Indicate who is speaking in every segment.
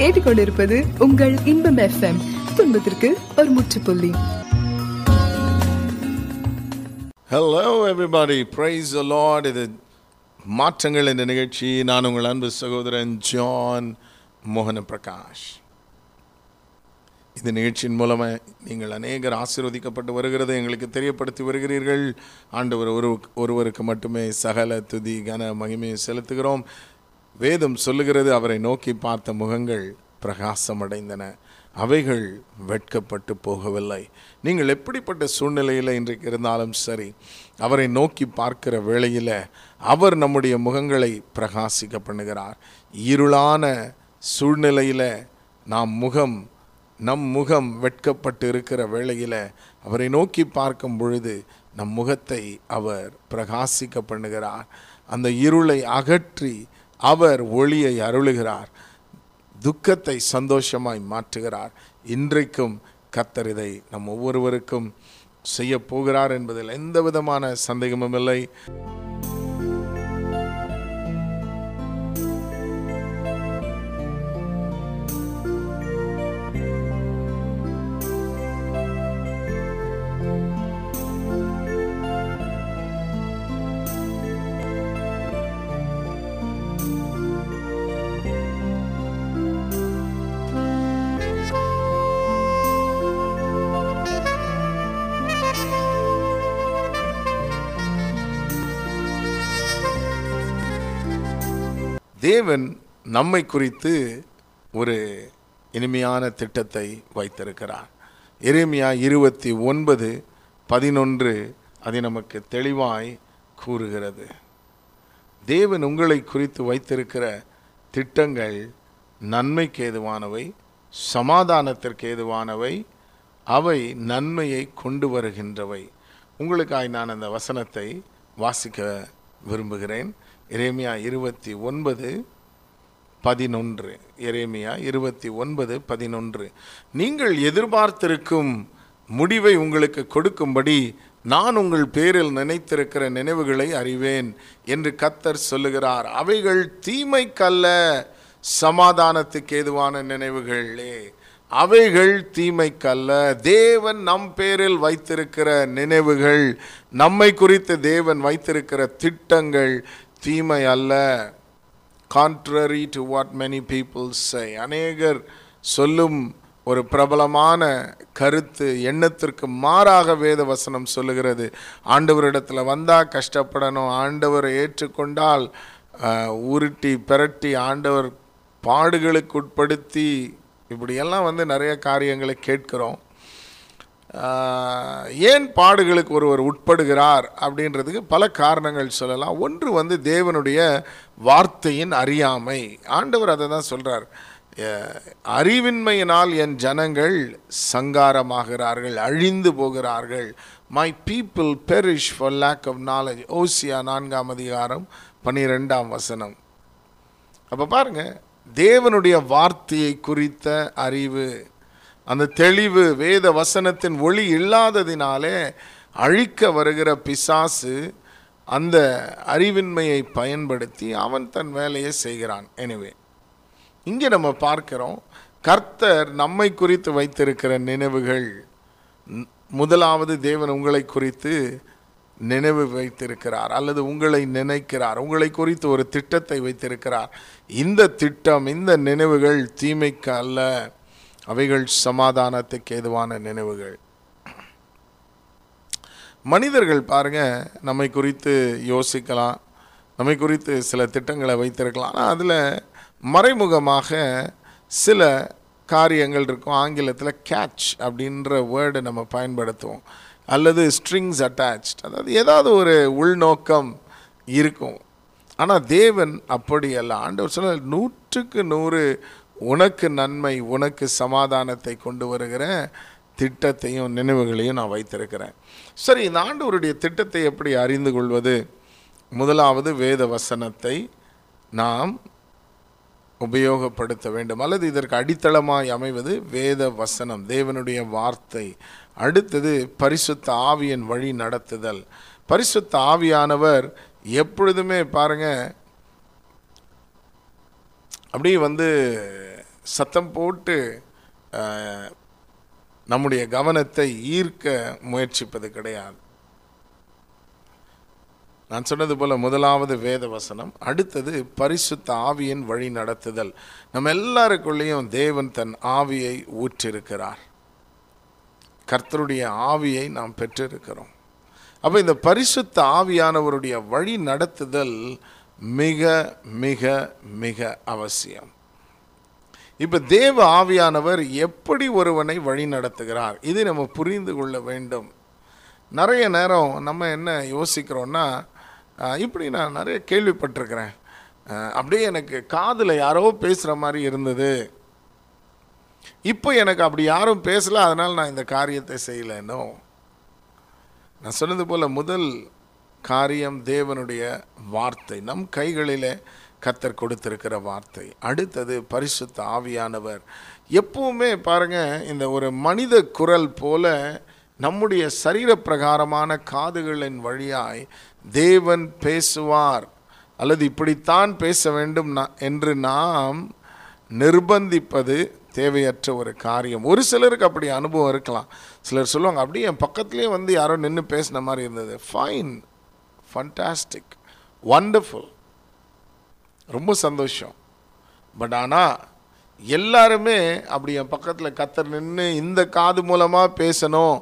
Speaker 1: கேட்டுக்கொண்டிருப்பது உங்கள் இன்பம் எம் துன்பத்திற்கு ஒரு முற்றுப்புள்ளி ஹலோ எவ்ரிபாடி பிரைஸ் இது மாற்றங்கள் இந்த நிகழ்ச்சி நான் உங்கள் அன்பு சகோதரன் ஜான் மோகன பிரகாஷ் இந்த நிகழ்ச்சியின் மூலமாக நீங்கள் அநேகர் ஆசீர்வதிக்கப்பட்டு வருகிறது எங்களுக்கு தெரியப்படுத்தி வருகிறீர்கள் ஆண்டவர் ஒரு ஒருவருக்கு மட்டுமே சகல துதி கன மகிமையை செலுத்துகிறோம் வேதம் சொல்லுகிறது அவரை நோக்கி பார்த்த முகங்கள் பிரகாசமடைந்தன அவைகள் வெட்கப்பட்டு போகவில்லை நீங்கள் எப்படிப்பட்ட சூழ்நிலையில் இன்றைக்கு இருந்தாலும் சரி அவரை நோக்கி பார்க்கிற வேளையில் அவர் நம்முடைய முகங்களை பிரகாசிக்க பண்ணுகிறார் இருளான சூழ்நிலையில் நாம் முகம் நம் முகம் வெட்கப்பட்டு இருக்கிற வேளையில் அவரை நோக்கி பார்க்கும் பொழுது நம் முகத்தை அவர் பிரகாசிக்க பண்ணுகிறார் அந்த இருளை அகற்றி அவர் ஒளியை அருளுகிறார் துக்கத்தை சந்தோஷமாய் மாற்றுகிறார் இன்றைக்கும் கத்தர் இதை நம் ஒவ்வொருவருக்கும் செய்ய போகிறார் என்பதில் எந்த விதமான சந்தேகமும் இல்லை தேவன் நம்மை குறித்து ஒரு இனிமையான திட்டத்தை வைத்திருக்கிறார் எருமையா இருபத்தி ஒன்பது பதினொன்று அதை நமக்கு தெளிவாய் கூறுகிறது தேவன் உங்களை குறித்து வைத்திருக்கிற திட்டங்கள் நன்மைக்கு ஏதுவானவை சமாதானத்திற்கு ஏதுவானவை அவை நன்மையை கொண்டு வருகின்றவை உங்களுக்காய் நான் அந்த வசனத்தை வாசிக்க விரும்புகிறேன் இறைமையா இருபத்தி ஒன்பது பதினொன்று எரேமியா இருபத்தி ஒன்பது பதினொன்று நீங்கள் எதிர்பார்த்திருக்கும் முடிவை உங்களுக்கு கொடுக்கும்படி நான் உங்கள் பேரில் நினைத்திருக்கிற நினைவுகளை அறிவேன் என்று கத்தர் சொல்லுகிறார் அவைகள் தீமைக்கல்ல சமாதானத்துக்கு ஏதுவான நினைவுகளே அவைகள் தீமைக்கல்ல தேவன் நம் பேரில் வைத்திருக்கிற நினைவுகள் நம்மை குறித்து தேவன் வைத்திருக்கிற திட்டங்கள் தீமை அல்ல contrary to what many people say அநேகர் சொல்லும் ஒரு பிரபலமான கருத்து எண்ணத்திற்கு மாறாக வேத வசனம் சொல்லுகிறது ஆண்டவரிடத்தில் வந்தால் கஷ்டப்படணும் ஆண்டவரை ஏற்றுக்கொண்டால் உருட்டி பிரட்டி ஆண்டவர் பாடுகளுக்கு உட்படுத்தி இப்படியெல்லாம் வந்து நிறைய காரியங்களை கேட்கிறோம் ஏன் பாடுகளுக்கு ஒருவர் உட்படுகிறார் அப்படின்றதுக்கு பல காரணங்கள் சொல்லலாம் ஒன்று வந்து தேவனுடைய வார்த்தையின் அறியாமை ஆண்டவர் அதை தான் சொல்கிறார் அறிவின்மையினால் என் ஜனங்கள் சங்காரமாகிறார்கள் அழிந்து போகிறார்கள் my people perish for lake of knowledge Hosea நான்காம் அதிகாரம் பன்னிரெண்டாம் வசனம் அப்போ பாருங்கள் தேவனுடைய வார்த்தையை குறித்த அறிவு அந்த தெளிவு வேத வசனத்தின் ஒளி இல்லாததினாலே அழிக்க வருகிற பிசாசு அந்த அறிவின்மையை பயன்படுத்தி அவன் தன் வேலையை செய்கிறான் எனவே இங்கே நம்ம பார்க்கிறோம் கர்த்தர் நம்மை குறித்து வைத்திருக்கிற நினைவுகள் முதலாவது தேவன் உங்களை குறித்து நினைவு வைத்திருக்கிறார் அல்லது உங்களை நினைக்கிறார் உங்களை குறித்து ஒரு திட்டத்தை வைத்திருக்கிறார் இந்த திட்டம் இந்த நினைவுகள் தீமைக்கு அல்ல அவைகள் சமாதானத்துக்கு ஏதுவான நினைவுகள் மனிதர்கள் பாருங்கள் நம்மை குறித்து யோசிக்கலாம் நம்மை குறித்து சில திட்டங்களை வைத்திருக்கலாம் ஆனால் அதில் மறைமுகமாக சில காரியங்கள் இருக்கும் ஆங்கிலத்தில் கேட்ச் அப்படின்ற வேர்டை நம்ம பயன்படுத்துவோம் அல்லது ஸ்ட்ரிங்ஸ் அட்டாச் அதாவது ஏதாவது ஒரு உள்நோக்கம் இருக்கும் ஆனால் தேவன் அப்படி அல்ல ஆண்டவர் சில நூற்றுக்கு நூறு உனக்கு நன்மை உனக்கு சமாதானத்தை கொண்டு வருகிற திட்டத்தையும் நினைவுகளையும் நான் வைத்திருக்கிறேன் சரி இந்த ஆண்டவருடைய திட்டத்தை எப்படி அறிந்து கொள்வது முதலாவது வேத வசனத்தை நாம் உபயோகப்படுத்த வேண்டும் அல்லது இதற்கு அடித்தளமாய் அமைவது வேத வசனம் தேவனுடைய வார்த்தை அடுத்தது பரிசுத்த ஆவியின் வழி நடத்துதல் பரிசுத்த ஆவியானவர் எப்பொழுதுமே பாருங்கள் அப்படியே வந்து சத்தம் போட்டு நம்முடைய கவனத்தை ஈர்க்க முயற்சிப்பது கிடையாது நான் சொன்னது போல் முதலாவது வேத வசனம் அடுத்தது பரிசுத்த ஆவியின் வழி நடத்துதல் நம்ம எல்லாருக்குள்ளேயும் தேவன் தன் ஆவியை ஊற்றிருக்கிறார் கர்த்தருடைய ஆவியை நாம் பெற்றிருக்கிறோம் அப்போ இந்த பரிசுத்த ஆவியானவருடைய வழி நடத்துதல் மிக மிக மிக அவசியம் இப்போ தேவ ஆவியானவர் எப்படி ஒருவனை வழி நடத்துகிறார் இதை நம்ம புரிந்து கொள்ள வேண்டும் நிறைய நேரம் நம்ம என்ன யோசிக்கிறோன்னா இப்படி நான் நிறைய கேள்விப்பட்டிருக்கிறேன் அப்படியே எனக்கு காதில் யாரோ பேசுகிற மாதிரி இருந்தது இப்போ எனக்கு அப்படி யாரும் பேசலை அதனால் நான் இந்த காரியத்தை செய்யலைன்னோ நான் சொன்னது போல் முதல் காரியம் தேவனுடைய வார்த்தை நம் கைகளிலே கத்தர் கொடுத்திருக்கிற வார்த்தை அடுத்தது பரிசுத்த ஆவியானவர் எப்பவுமே பாருங்க இந்த ஒரு மனித குரல் போல நம்முடைய சரீரப்பிரகாரமான காதுகளின் வழியாய் தேவன் பேசுவார் அல்லது இப்படித்தான் பேச வேண்டும் என்று நாம் நிர்பந்திப்பது தேவையற்ற ஒரு காரியம் ஒரு சிலருக்கு அப்படி அனுபவம் இருக்கலாம் சிலர் சொல்லுவாங்க அப்படியே என் பக்கத்துலேயே வந்து யாரோ நின்று பேசின மாதிரி இருந்தது ஃபைன் ஃபண்டாஸ்டிக் ஒண்டர்ஃபுல் ரொம்ப சந்தோஷம் பட் ஆனால் எல்லாருமே அப்படி என் பக்கத்தில் கத்தர் நின்று இந்த காது மூலமாக பேசணும்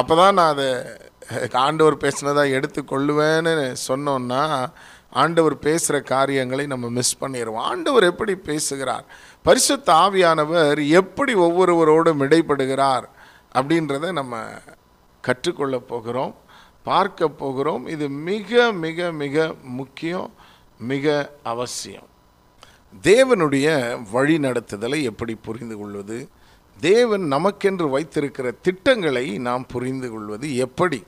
Speaker 1: அப்போ தான் நான் அதை ஆண்டவர் பேசினதாக எடுத்து கொள்ளுவேன்னு சொன்னோன்னா ஆண்டவர் பேசுகிற காரியங்களை நம்ம மிஸ் பண்ணிடுவோம் ஆண்டவர் எப்படி பேசுகிறார் பரிசுத்த ஆவியானவர் எப்படி ஒவ்வொருவரோடும் இடைப்படுகிறார் அப்படின்றத நம்ம கற்றுக்கொள்ளப் போகிறோம் பார்க்க போகிறோம் இது மிக மிக மிக முக்கியம் மிக அவசியம் தேவனுடைய வழி நடத்துதலை எப்படி புரிந்து கொள்வது தேவன் நமக்கென்று வைத்திருக்கிற திட்டங்களை நாம் புரிந்து கொள்வது எப்படி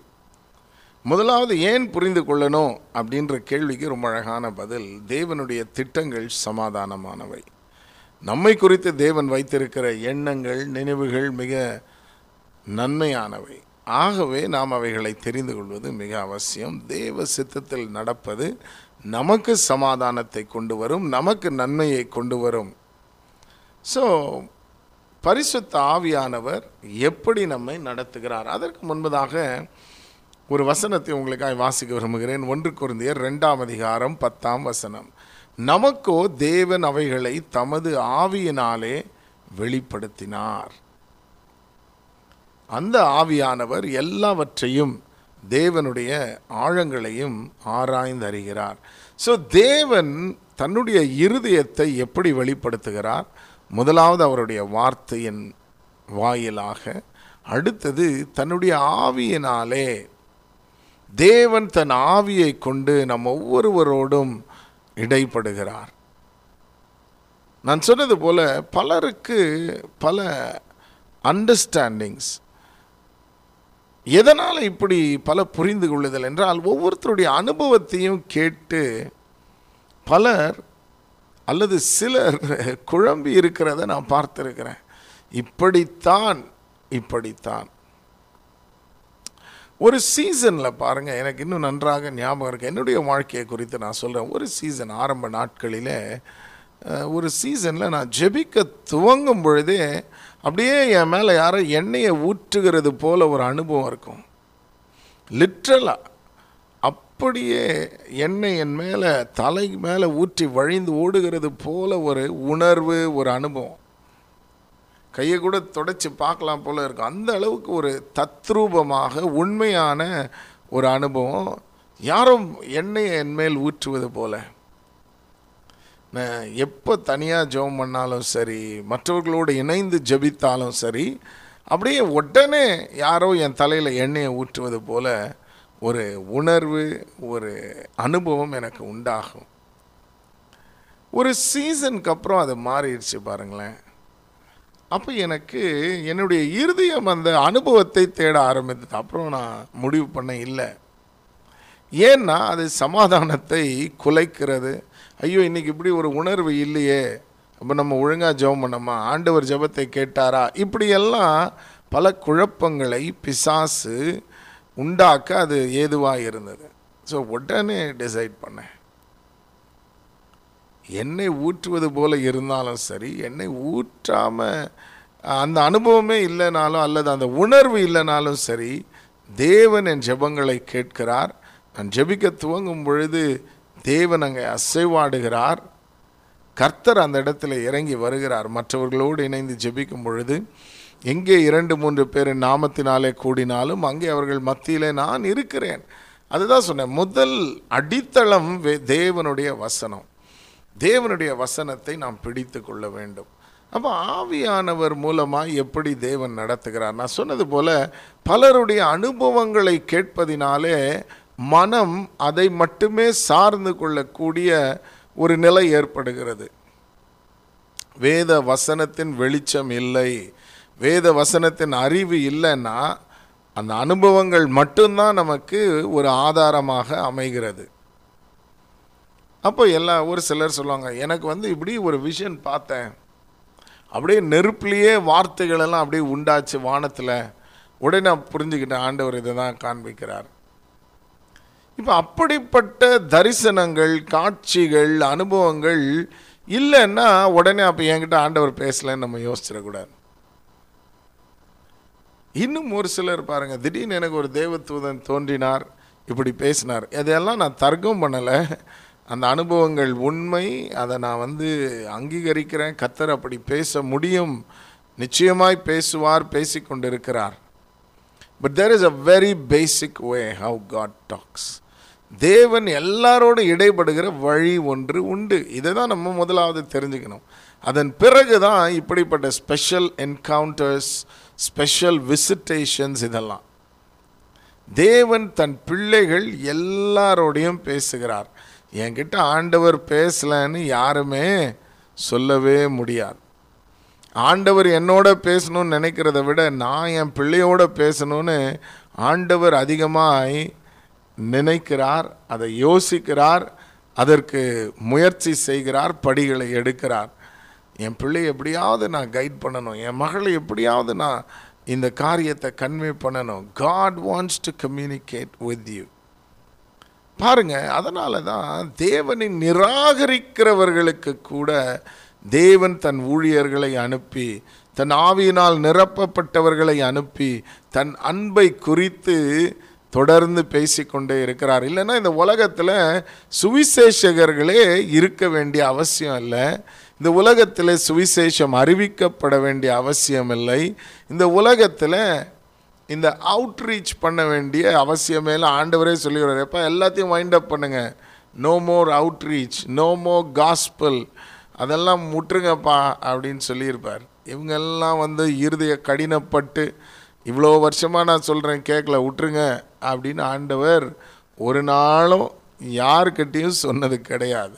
Speaker 1: முதலாவது ஏன் புரிந்து கொள்ளணும் அப்படின்ற கேள்விக்கு ரொம்ப அழகான பதில் தேவனுடைய திட்டங்கள் சமாதானமானவை நம்மை குறித்து தேவன் வைத்திருக்கிற எண்ணங்கள் நினைவுகள் மிக நன்மையானவை ஆகவே நாம் அவைகளை தெரிந்து கொள்வது மிக அவசியம் தேவ சித்தத்தில் நடப்பது நமக்கு சமாதானத்தை கொண்டு வரும் நமக்கு நன்மையை கொண்டு வரும் ஸோ பரிசுத்த ஆவியானவர் எப்படி நம்மை நடத்துகிறார் அதற்கு முன்பதாக ஒரு வசனத்தை உங்களுக்காக வாசிக்க விரும்புகிறேன் ஒன்று குருந்தியர் ரெண்டாம் அதிகாரம் பத்தாம் வசனம் நமக்கோ தேவன் அவைகளை தமது ஆவியினாலே வெளிப்படுத்தினார் அந்த ஆவியானவர் எல்லாவற்றையும் தேவனுடைய ஆழங்களையும் ஆராய்ந்து அறிகிறார் ஸோ தேவன் தன்னுடைய இருதயத்தை எப்படி வெளிப்படுத்துகிறார் முதலாவது அவருடைய வார்த்தையின் வாயிலாக அடுத்தது தன்னுடைய ஆவியினாலே தேவன் தன் ஆவியை கொண்டு நம் ஒவ்வொருவரோடும் இடைப்படுகிறார் நான் சொன்னது போல பலருக்கு பல அண்டர்ஸ்டாண்டிங்ஸ் எதனால் இப்படி பல புரிந்து கொள்ளுதல் என்றால் ஒவ்வொருத்தருடைய அனுபவத்தையும் கேட்டு பலர் அல்லது சிலர் குழம்பி இருக்கிறத நான் பார்த்துருக்கிறேன் இப்படித்தான் இப்படித்தான் ஒரு சீசனில் பாருங்கள் எனக்கு இன்னும் நன்றாக ஞாபகம் இருக்குது என்னுடைய வாழ்க்கையை குறித்து நான் சொல்கிறேன் ஒரு சீசன் ஆரம்ப நாட்களில் ஒரு சீசனில் நான் ஜெபிக்க துவங்கும் பொழுதே அப்படியே என் மேலே யாரோ எண்ணெயை ஊற்றுகிறது போல் ஒரு அனுபவம் இருக்கும் லிட்ரலாக அப்படியே எண்ணெய் என் மேலே தலை மேலே ஊற்றி வழிந்து ஓடுகிறது போல் ஒரு உணர்வு ஒரு அனுபவம் கையை கூட தொடச்சி பார்க்கலாம் போல் இருக்கும் அந்த அளவுக்கு ஒரு தத்ரூபமாக உண்மையான ஒரு அனுபவம் யாரும் எண்ணெயை என்மேல் ஊற்றுவது போல் எப்போ தனியாக ஜெபம் பண்ணாலும் சரி மற்றவர்களோடு இணைந்து ஜபித்தாலும் சரி அப்படியே உடனே யாரோ என் தலையில் எண்ணெயை ஊற்றுவது போல் ஒரு உணர்வு ஒரு அனுபவம் எனக்கு உண்டாகும் ஒரு சீசனுக்கு அப்புறம் அது மாறிடுச்சு பாருங்களேன் அப்போ எனக்கு என்னுடைய இருதயம் அந்த அனுபவத்தை தேட ஆரம்பித்தது அப்புறம் நான் முடிவு பண்ண இல்லை ஏன்னா அது சமாதானத்தை குலைக்கிறது ஐயோ இன்றைக்கி இப்படி ஒரு உணர்வு இல்லையே அப்போ நம்ம ஒழுங்காக ஜெபம் பண்ணோமா ஆண்டவர் ஜெபத்தை கேட்டாரா இப்படியெல்லாம் பல குழப்பங்களை பிசாசு உண்டாக்க அது ஏதுவாக இருந்தது ஸோ உடனே டிசைட் பண்ணேன் எண்ணெய் ஊற்றுவது போல இருந்தாலும் சரி எண்ணெய் ஊற்றாமல் அந்த அனுபவமே இல்லைனாலும் அல்லது அந்த உணர்வு இல்லைனாலும் சரி தேவன் என் ஜெபங்களை கேட்கிறார் நான் ஜெபிக்க துவங்கும் பொழுது தேவன் அங்கே அசைவாடுகிறார் கர்த்தர் அந்த இடத்துல இறங்கி வருகிறார் மற்றவர்களோடு இணைந்து ஜெபிக்கும் பொழுது எங்கே இரண்டு மூன்று பேர் நாமத்தினாலே கூடினாலும் அங்கே அவர்கள் மத்தியிலே நான் இருக்கிறேன் அதுதான் சொன்னேன் முதல் அடித்தளம் தேவனுடைய வசனம் தேவனுடைய வசனத்தை நாம் பிடித்து கொள்ள வேண்டும் அப்போ ஆவியானவர் மூலமாக எப்படி தேவன் நடத்துகிறார் நான் சொன்னது போல் பலருடைய அனுபவங்களை கேட்பதினாலே மனம் அதை மட்டுமே சார்ந்து கொள்ளக்கூடிய ஒரு நிலை ஏற்படுகிறது வேத வசனத்தின் வெளிச்சம் இல்லை வேத வசனத்தின் அறிவு இல்லைன்னா அந்த அனுபவங்கள் மட்டும்தான் நமக்கு ஒரு ஆதாரமாக அமைகிறது அப்போ எல்லா ஒரு சிலர் சொல்லுவாங்க எனக்கு வந்து இப்படி ஒரு விஷன் பார்த்தேன் அப்படியே நெருப்புலேயே வார்த்தைகளெல்லாம் அப்படியே உண்டாச்சு வானத்தில் உடனே புரிஞ்சுக்கிட்டேன் ஆண்டவர் இதை தான் காண்பிக்கிறார் இப்போ அப்படிப்பட்ட தரிசனங்கள் காட்சிகள் அனுபவங்கள் இல்லைன்னா உடனே அப்போ என்கிட்ட ஆண்டவர் பேசலன்னு நம்ம யோசிச்சிடக்கூடாது இன்னும் ஒரு சிலர் பாருங்கள் திடீர்னு எனக்கு ஒரு தேவதூதன் தோன்றினார் இப்படி பேசினார் இதையெல்லாம் நான் தர்க்கம் பண்ணலை அந்த அனுபவங்கள் உண்மை அதை நான் வந்து அங்கீகரிக்கிறேன் கத்தர் அப்படி பேச முடியும் நிச்சயமாய் பேசுவார் பேசிக்கொண்டிருக்கிறார் but there is a very basic way how God talks தேவன் எல்லாரோடு இடைப்படுகிற வழி ஒன்று உண்டு இதை தான் நம்ம முதலாவது தெரிஞ்சுக்கணும் அதன் பிறகு தான் இப்படிப்பட்ட ஸ்பெஷல் என்கவுண்டர்ஸ் ஸ்பெஷல் விசிட்டேஷன்ஸ் இதெல்லாம் தேவன் தன் பிள்ளைகள் எல்லாரோடையும் பேசுகிறார் என்கிட்ட ஆண்டவர் பேசலன்னு யாருமே சொல்லவே முடியாது ஆண்டவர் என்னோட பேசணும்னு நினைக்கிறத விட நான் என் பிள்ளையோட பேசணும்னு ஆண்டவர் அதிகமாக நினைக்கிறார் அதை யோசிக்கிறார் அதற்கு முயற்சி செய்கிறார் படிகளை எடுக்கிறார் என் பிள்ளை எப்படியாவது நான் கைட் பண்ணணும் என் மகளை எப்படியாவது நான் இந்த காரியத்தை கன்வே பண்ணணும் God wants to communicate with you பாருங்க அதனால தான் தேவனை நிராகரிக்கிறவர்களுக்கு கூட தேவன் தன் ஊழியர்களை அனுப்பி தன் ஆவியினால் நிரப்பப்பட்டவர்களை அனுப்பி தன் அன்பை குறித்து தொடர்ந்து பேசிக்கொண்டே இருக்கிறார் இல்லைன்னா இந்த உலகத்தில் சுவிசேஷகர்களே இருக்க வேண்டிய அவசியம் இல்லை இந்த உலகத்தில் சுவிசேஷம் அறிவிக்கப்பட வேண்டிய அவசியம் இல்லை இந்த உலகத்தில் இந்த அவுட்ரீச் பண்ண வேண்டிய அவசியமே இல்லை ஆண்டவரே சொல்லிடுறாரு எப்போ எல்லாத்தையும் வைண்ட் அப் பண்ணுங்கள் no more outreach no more gospel அதெல்லாம் முற்றுங்கப்பா அப்படின்னு சொல்லியிருப்பார் இவங்கெல்லாம் வந்து இருதய கடினப்பட்டு இவ்வளோ வருஷமாக நான் சொல்கிறேன் கேட்கல விட்டுருங்க அப்படின்னு ஆண்டவர் ஒரு நாளும் யாருக்கிட்டேயும் சொன்னது கிடையாது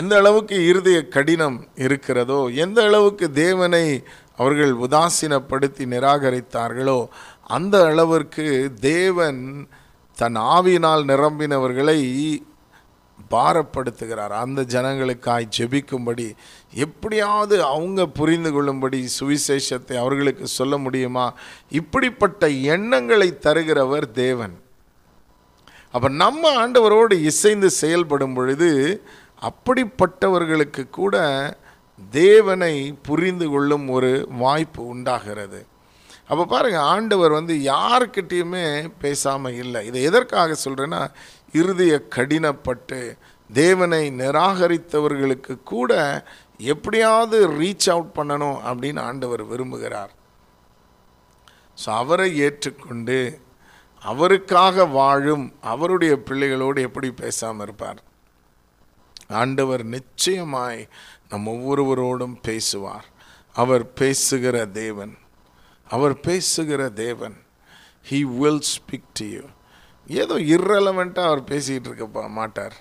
Speaker 1: எந்த அளவுக்கு இருதய கடினம் இருக்கிறதோ எந்த அளவுக்கு தேவனை அவர்கள் உதாசீனப்படுத்தி நிராகரித்தார்களோ அந்த அளவிற்கு தேவன் தன் ஆவியினால் நிரம்பினவர்களை பாரப்படுத்துகிறார் அந்த ஜனங்களுக்காய் ஜெபிக்கும்படி எப்படியாவது அவங்க புரிந்து கொள்ளும்படி சுவிசேஷத்தை அவர்களுக்கு சொல்ல முடியுமா இப்படிப்பட்ட எண்ணங்களை தருகிறவர் தேவன் அப்போ நம்ம ஆண்டவரோடு இசைந்து செயல்படும் பொழுது அப்படிப்பட்டவர்களுக்கு கூட தேவனை புரிந்து கொள்ளும் ஒரு வாய்ப்பு உண்டாகிறது அப்போ பாருங்கள் ஆண்டவர் வந்து யாருக்கிட்டேயுமே பேசாமல் இல்லை இதை எதற்காக சொல்கிறேன்னா இருதய கடினப்பட்டு தேவனை நிராகரித்தவர்களுக்கு கூட எப்படியாவது ரீச் அவுட் பண்ணணும் அப்படின்னு ஆண்டவர் விரும்புகிறார் ஸோ அவரை ஏற்றுக்கொண்டு அவருக்காக வாழும் அவருடைய பிள்ளைகளோடு எப்படி பேசாமல் இருப்பார் ஆண்டவர் நிச்சயமாய் நம் ஒவ்வொருவரோடும் பேசுவார் அவர் பேசுகிற தேவன் அவர் பேசுகிற தேவன் he will speak to you ஏதோ இர்ரெலவெண்ட்டாக அவர் பேசிக்கிட்டு இருக்க மாட்டார்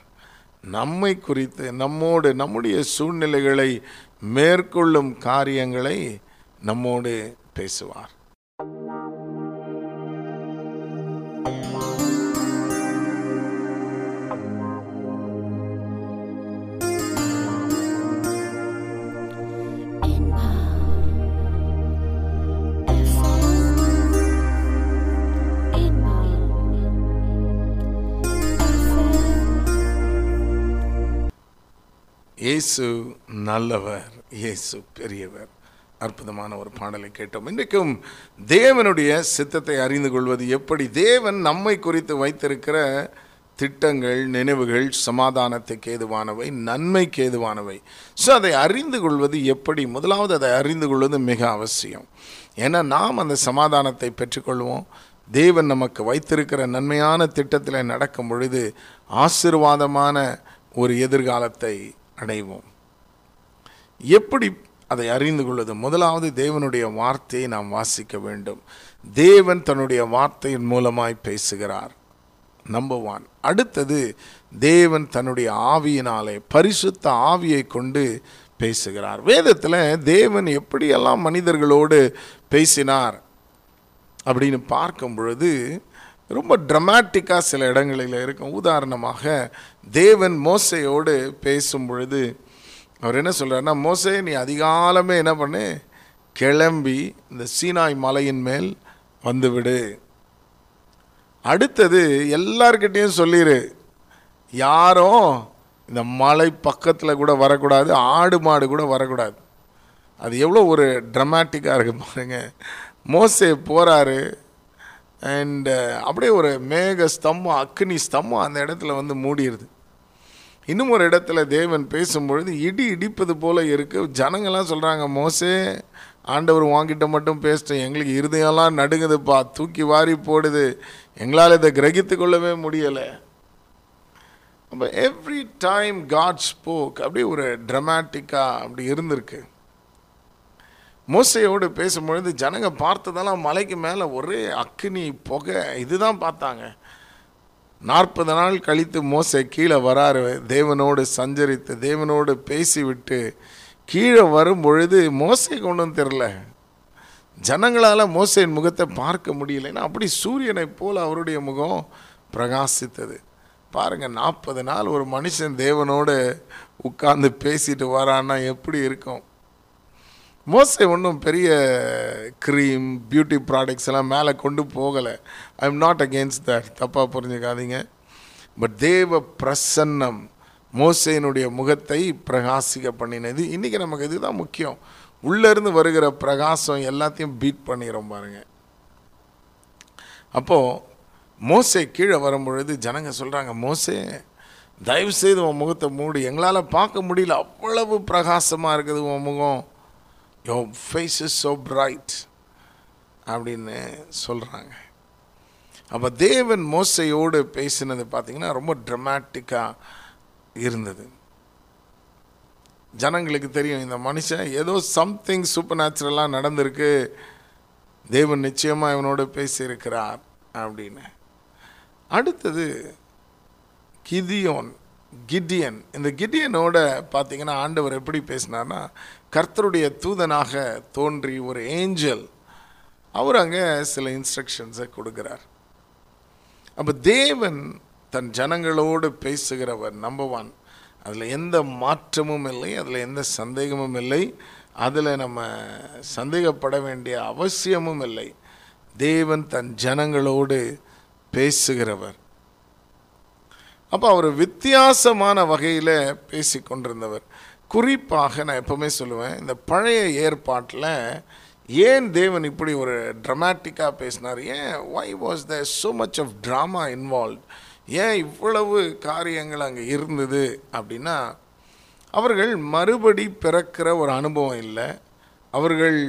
Speaker 1: நம்மை குறித்து நம்மோடு நம்முடைய சூழ்நிலைகளை மேற்கொள்ளும் காரியங்களை நம்மோடு பேசுவார் இயேசு நல்லவர் இயேசு பெரியவர் அற்புதமான ஒரு பாடலை கேட்டோம் இன்றைக்கும் தேவனுடைய சித்தத்தை அறிந்து கொள்வது எப்படி தேவன் நம்மை குறித்து வைத்திருக்கிற திட்டங்கள் நினைவுகள் சமாதானத்துக்கு ஏதுவானவை நன்மைக்கு ஏதுவானவை ஸோ அதை அறிந்து கொள்வது எப்படி முதலாவது அதை அறிந்து கொள்வது மிக அவசியம் ஏன்னா நாம் அந்த சமாதானத்தை பெற்றுக்கொள்வோம் தேவன் நமக்கு வைத்திருக்கிற நன்மையான திட்டத்தில் நடக்கும் பொழுது ஆசிர்வாதமான ஒரு எதிர்காலத்தை அடைவோம் எப்படி அதை அறிந்து கொள்வது முதலாவது தேவனுடைய வார்த்தையை நாம் வாசிக்க வேண்டும் தேவன் தன்னுடைய வார்த்தையின் மூலமாய் பேசுகிறார் நம்பர் ஒன் அடுத்தது தேவன் தன்னுடைய ஆவியினாலே பரிசுத்த ஆவியை கொண்டு பேசுகிறார் வேதத்தில் தேவன் எப்படியெல்லாம் மனிதர்களோடு பேசினார் அப்படின்னு பார்க்கும் பொழுது ரொம்ப ட்ரமாட்டிக்காக சில இடங்களில் இருக்கும் உதாரணமாக தேவன் மோசையோடு பேசும் பொழுது அவர் என்ன சொல்கிறார்னா மோசை நீ அதிகாலமே என்ன பண்ணு கிளம்பி இந்த சீனாய் மலையின் மேல் வந்துவிடு அடுத்தது எல்லார்கிட்டேயும் சொல்லிடு யாரும் இந்த மலை பக்கத்தில் கூட வரக்கூடாது ஆடு மாடு கூட வரக்கூடாது அது எவ்வளோ ஒரு ட்ரமாட்டிக்காக இருக்குது பாருங்கள் மோசே போகிறாரு அண்டு uh, அப்படியே ஒரு மேக ஸ்தம்பம் அக்னி ஸ்தம்பம் அந்த இடத்துல வந்து மூடிடுது இன்னும் ஒரு இடத்துல தேவன் பேசும்பொழுது இடி இடிப்பது போல் இருக்குது ஜனங்கள்லாம் சொல்கிறாங்க மோசே ஆண்டவர் வாங்கிட்ட மட்டும் பேசிட்டோம் எங்களுக்கு இருதயம்லாம் நடுங்குதுப்பா தூக்கி வாரி போடுது எங்களால் இதை கிரகித்து கொள்ளவே முடியலை அப்போ எவ்ரி டைம் காட் ஸ்போக் அப்படியே ஒரு ட்ரமாட்டிக்காக அப்படி இருந்திருக்கு மோசையோடு பேசும்பொழுது ஜனங்க பார்த்ததெல்லாம் மலைக்கு மேலே ஒரே அக்னி புகை இதுதான் பார்த்தாங்க நாற்பது நாள் கழித்து மோசை கீழே வராரு தேவனோடு சஞ்சரித்து தேவனோடு பேசிவிட்டு கீழே வரும் பொழுது மோசை கொண்டு தெரில ஜனங்களால் மோசையின் முகத்தை பார்க்க முடியலைன்னா அப்படி சூரியனை போல் அவருடைய முகம் பிரகாசித்தது பாருங்கள் நாற்பது நாள் ஒரு மனுஷன் தேவனோடு உட்கார்ந்து பேசிட்டு வரான்னா எப்படி இருக்கும் மோஸ்ட்லி ஒன்றும் பெரிய க்ரீம் பியூட்டி ப்ராடக்ட்ஸ் எல்லாம் மேலே கொண்டு போகலை I am not against that தப்பாக புரிஞ்சுக்காதீங்க பட் தேவ பிரசன்னம் மோசையினுடைய முகத்தை பிரகாசிக்க பண்ணினது இன்றைக்கி நமக்கு இதுதான் முக்கியம் உள்ளேருந்து வருகிற பிரகாசம் எல்லாத்தையும் பீட் பண்ணிடுறோம் பாருங்க அப்போது மோசை கீழே வரும்பொழுது ஜனங்க சொல்கிறாங்க மோசே தயவுசெய்து உன் முகத்தை மூடி எங்களால் பார்க்க முடியல அவ்வளவு பிரகாசமாக இருக்குது உன் முகம் your face is so bright அப்படின்னு சொல்கிறாங்க அப்போ தேவன் மோசையோடு பேசினது பார்த்திங்கன்னா ரொம்ப ட்ரமாட்டிக்காக இருந்தது ஜனங்களுக்கு தெரியும் இந்த மனுஷன் ஏதோ சம்திங் சூப்பர் நேச்சுரலாக நடந்திருக்கு தேவன் நிச்சயமாக இவனோடு பேசியிருக்கிறார் அப்படின்னு அடுத்தது கிதியோன் கிடியன் இந்த கிடியனோட பார்த்தீங்கன்னா ஆண்டவர் எப்படி பேசினார்னா கர்த்தருடைய தூதனாக தோன்றி ஒரு ஏஞ்சல் அவர் அங்கே சில இன்ஸ்ட்ரக்ஷன்ஸை கொடுக்குறார் அப்போ தேவன் தன் ஜனங்களோடு பேசுகிறவர் நம்பர் ஒன் அதில் எந்த மாற்றமும் இல்லை அதில் எந்த சந்தேகமும் இல்லை அதில் நம்ம சந்தேகப்பட வேண்டிய அவசியமும் இல்லை தேவன் தன் ஜனங்களோடு பேசுகிறவர் அப்போ அவர் வித்தியாசமான வகையில் பேசி கொண்டிருந்தவர் குறிப்பாக நான் எப்போவுமே சொல்லுவேன் இந்த பழைய ஏற்பாட்டில் ஏன் தேவன் இப்படி ஒரு ட்ரமாட்டிக்காக பேசினார் ஏன் why was the so much of drama involve ஏன் இவ்வளவு காரியங்கள் அங்கே இருந்தது அப்படின்னா அவர்கள் மறுபடி பிறக்கிற ஒரு அனுபவம் இல்லை அவர்கள்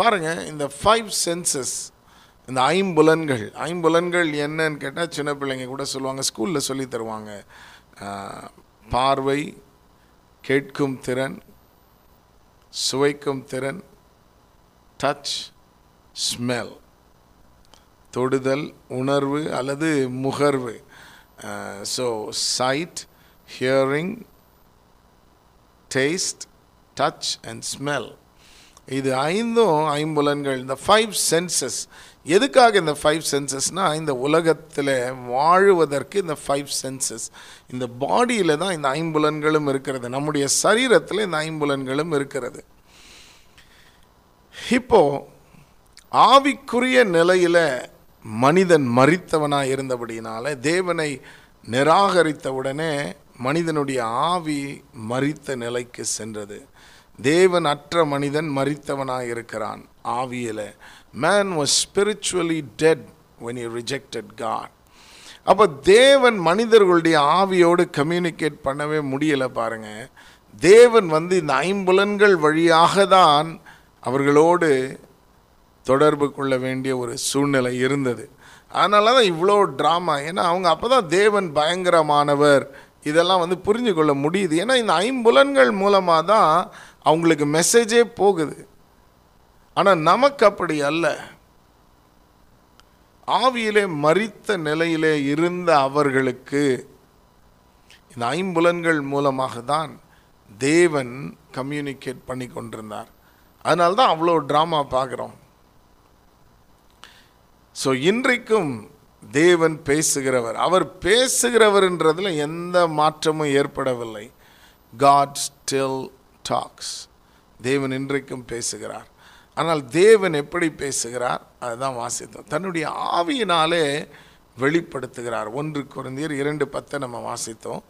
Speaker 1: பாருங்கள் இந்த ஃபைவ் சென்சஸ் இந்த ஐம்புலன்கள் ஐம்புலன்கள் என்னன்னு கேட்டால் சின்ன பிள்ளைங்க கூட சொல்லுவாங்க ஸ்கூலில் சொல்லி தருவாங்க பார்வை கேட்கும் திறன் சுவைக்கும் திறன் டச் ஸ்மெல் தொடுதல் உணர்வு அல்லது முகர்வு so sight hearing taste touch and smell இது ஐந்தும் ஐம்புலன்கள் இந்த ஃபைவ் சென்சஸ் எதுக்காக இந்த ஃபைவ் சென்சஸ்னால் இந்த உலகத்தில் வாழுவதற்கு இந்த ஃபைவ் சென்சஸ் இந்த பாடியில் தான் இந்த ஐம்புலன்களும் இருக்கிறது நம்முடைய சரீரத்தில் இந்த ஐம்புலன்களும் இருக்கிறது இப்போது ஆவிக்குரிய நிலையில் மனிதன் மறித்தவனாக இருந்தபடினால தேவனை நிராகரித்தவுடனே மனிதனுடைய ஆவி மறித்த நிலைக்கு சென்றது தேவன் அற்ற மனிதன் மறித்தவனாக இருக்கிறான் ஆவியில் man was spiritually dead when you rejected God அப்போ தேவன் மனிதர்களுடைய ஆவியோடு கம்யூனிகேட் பண்ணவே முடியலை பாருங்கள் தேவன் வந்து இந்த ஐம்புலன்கள் வழியாக தான் அவர்களோடு தொடர்பு கொள்ள வேண்டிய ஒரு சூழ்நிலை இருந்தது அதனால தான் இவ்வளோ ட்ராமா ஏன்னா அவங்க அப்போ தான் தேவன் பயங்கரமானவர் இதெல்லாம் வந்து புரிஞ்சு கொள்ள முடியுது ஏன்னா இந்த ஐம்புலன்கள் மூலமாக தான் அவங்களுக்கு மெசேஜே போகுது ஆனால் நமக்கு அப்படி அல்ல ஆவியிலே மறித்த நிலையிலே இருந்த அவர்களுக்கு இந்த ஐம்புலன்கள் மூலமாக தான் தேவன் கம்யூனிகேட் பண்ணி கொண்டிருந்தார் அதனால தான் அவ்வளோ ட்ராமா பார்க்குறோம் ஸோ இன்றைக்கும் தேவன் பேசுகிறவர் அவர் பேசுகிறவர்ன்றதில் எந்த மாற்றமும் ஏற்படவில்லை காட் ஸ்டில் டாக்ஸ் தேவன் இன்றைக்கும் பேசுகிறார் ஆனால் தேவன் எப்படி பேசுகிறார் அதுதான் வாசித்தோம் தன்னுடைய ஆவியினாலே வெளிப்படுத்துகிறார் ஒன்று குறைந்தீர் இரண்டு பத்தை நம்ம வாசித்தோம்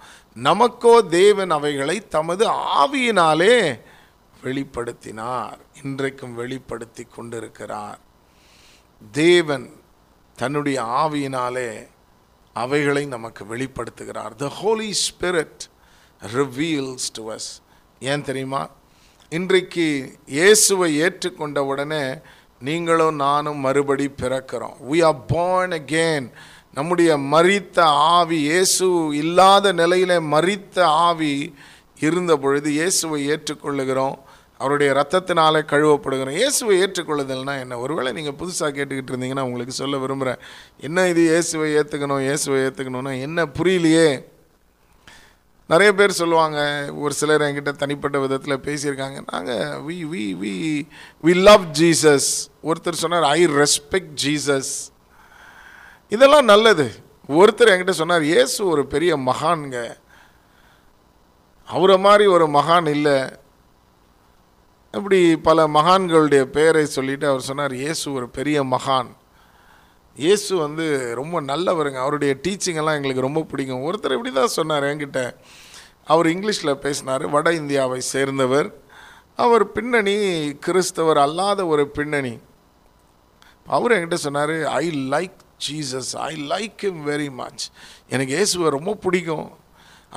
Speaker 1: நமக்கோ தேவன் அவைகளை தமது ஆவியினாலே வெளிப்படுத்தினார் இன்றைக்கும் வெளிப்படுத்தி கொண்டிருக்கிறார் தேவன் தன்னுடைய ஆவியினாலே அவைகளை நமக்கு வெளிப்படுத்துகிறார் the Holy Spirit reveals to us ஏன் தெரியுமா இன்றைக்கு இயேசுவை ஏற்றுக்கொண்ட உடனே நீங்களும் நானும் மறுபடி பிறக்கிறோம் வி ஆர் பார்ன் அகெயின் நம்முடைய மறித்த ஆவி இயேசு இல்லாத நிலையில் மறித்த ஆவி இருந்த பொழுது இயேசுவை ஏற்றுக்கொள்ளுகிறோம் அவருடைய ரத்தத்தினாலே கழுவப்படுகிறோம் இயேசுவை ஏற்றுக்கொள்ளுதல்னா என்ன ஒருவேளை நீங்கள் புதுசாக கேட்டுக்கிட்டு இருந்தீங்கன்னா உங்களுக்கு சொல்ல விரும்புகிறேன் என்ன இது இயேசுவை ஏற்றுக்கணும் இயேசுவை ஏற்றுக்கணும்னா என்ன புரியலையே நிறைய பேர் சொல்லுவாங்க ஒரு சிலர் என்கிட்ட தனிப்பட்ட விதத்தில் பேசியிருக்காங்க நாங்கள் we we we we love Jesus ஒருத்தர் சொன்னார் ஐ ரெஸ்பெக்ட் ஜீசஸ் இதெல்லாம் நல்லது ஒருத்தர் என்கிட்ட சொன்னார் ஏசு ஒரு பெரிய மகான்ங்க அவரை மாதிரி ஒரு மகான் இல்லை இப்படி பல மகான்களுடைய பெயரை சொல்லிவிட்டு அவர் சொன்னார் இயேசு ஒரு பெரிய மகான் இயேசு வந்து ரொம்ப நல்லவருங்க அவருடைய டீச்சிங்கெல்லாம் எங்களுக்கு ரொம்ப பிடிக்கும் ஒருத்தர் இப்படி தான் சொன்னார் என்கிட்ட அவர் இங்கிலீஷில் பேசினார் வட இந்தியாவை சேர்ந்தவர் அவர் பின்னணி கிறிஸ்தவர் அல்லாத ஒரு பின்னணி அவர் என்கிட்ட சொன்னார் I like Jesus I like him very much எனக்கு இயேசுவை ரொம்ப பிடிக்கும்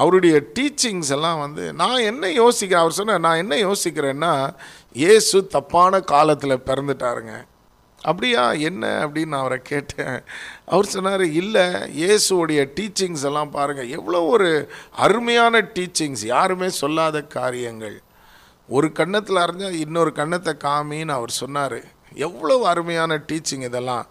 Speaker 1: அவருடைய டீச்சிங்ஸ் எல்லாம் வந்து நான் என்ன யோசிக்கிறேன் அவர் சொன்ன நான் என்ன யோசிக்கிறேன்னா இயேசு தப்பான காலத்தில் பிறந்துட்டாருங்க அப்படியா என்ன அப்படின்னு அவரை கேட்டேன் அவர் சொன்னார் இல்லை இயேசுவோடைய டீச்சிங்ஸ் எல்லாம் பாருங்கள் எவ்வளோ ஒரு அருமையான டீச்சிங்ஸ் யாருமே சொல்லாத காரியங்கள் ஒரு கன்னத்தில் அறிஞ்சால் இன்னொரு கன்னத்தை காமின்னு அவர் சொன்னார் எவ்வளோ அருமையான டீச்சிங் இதெல்லாம்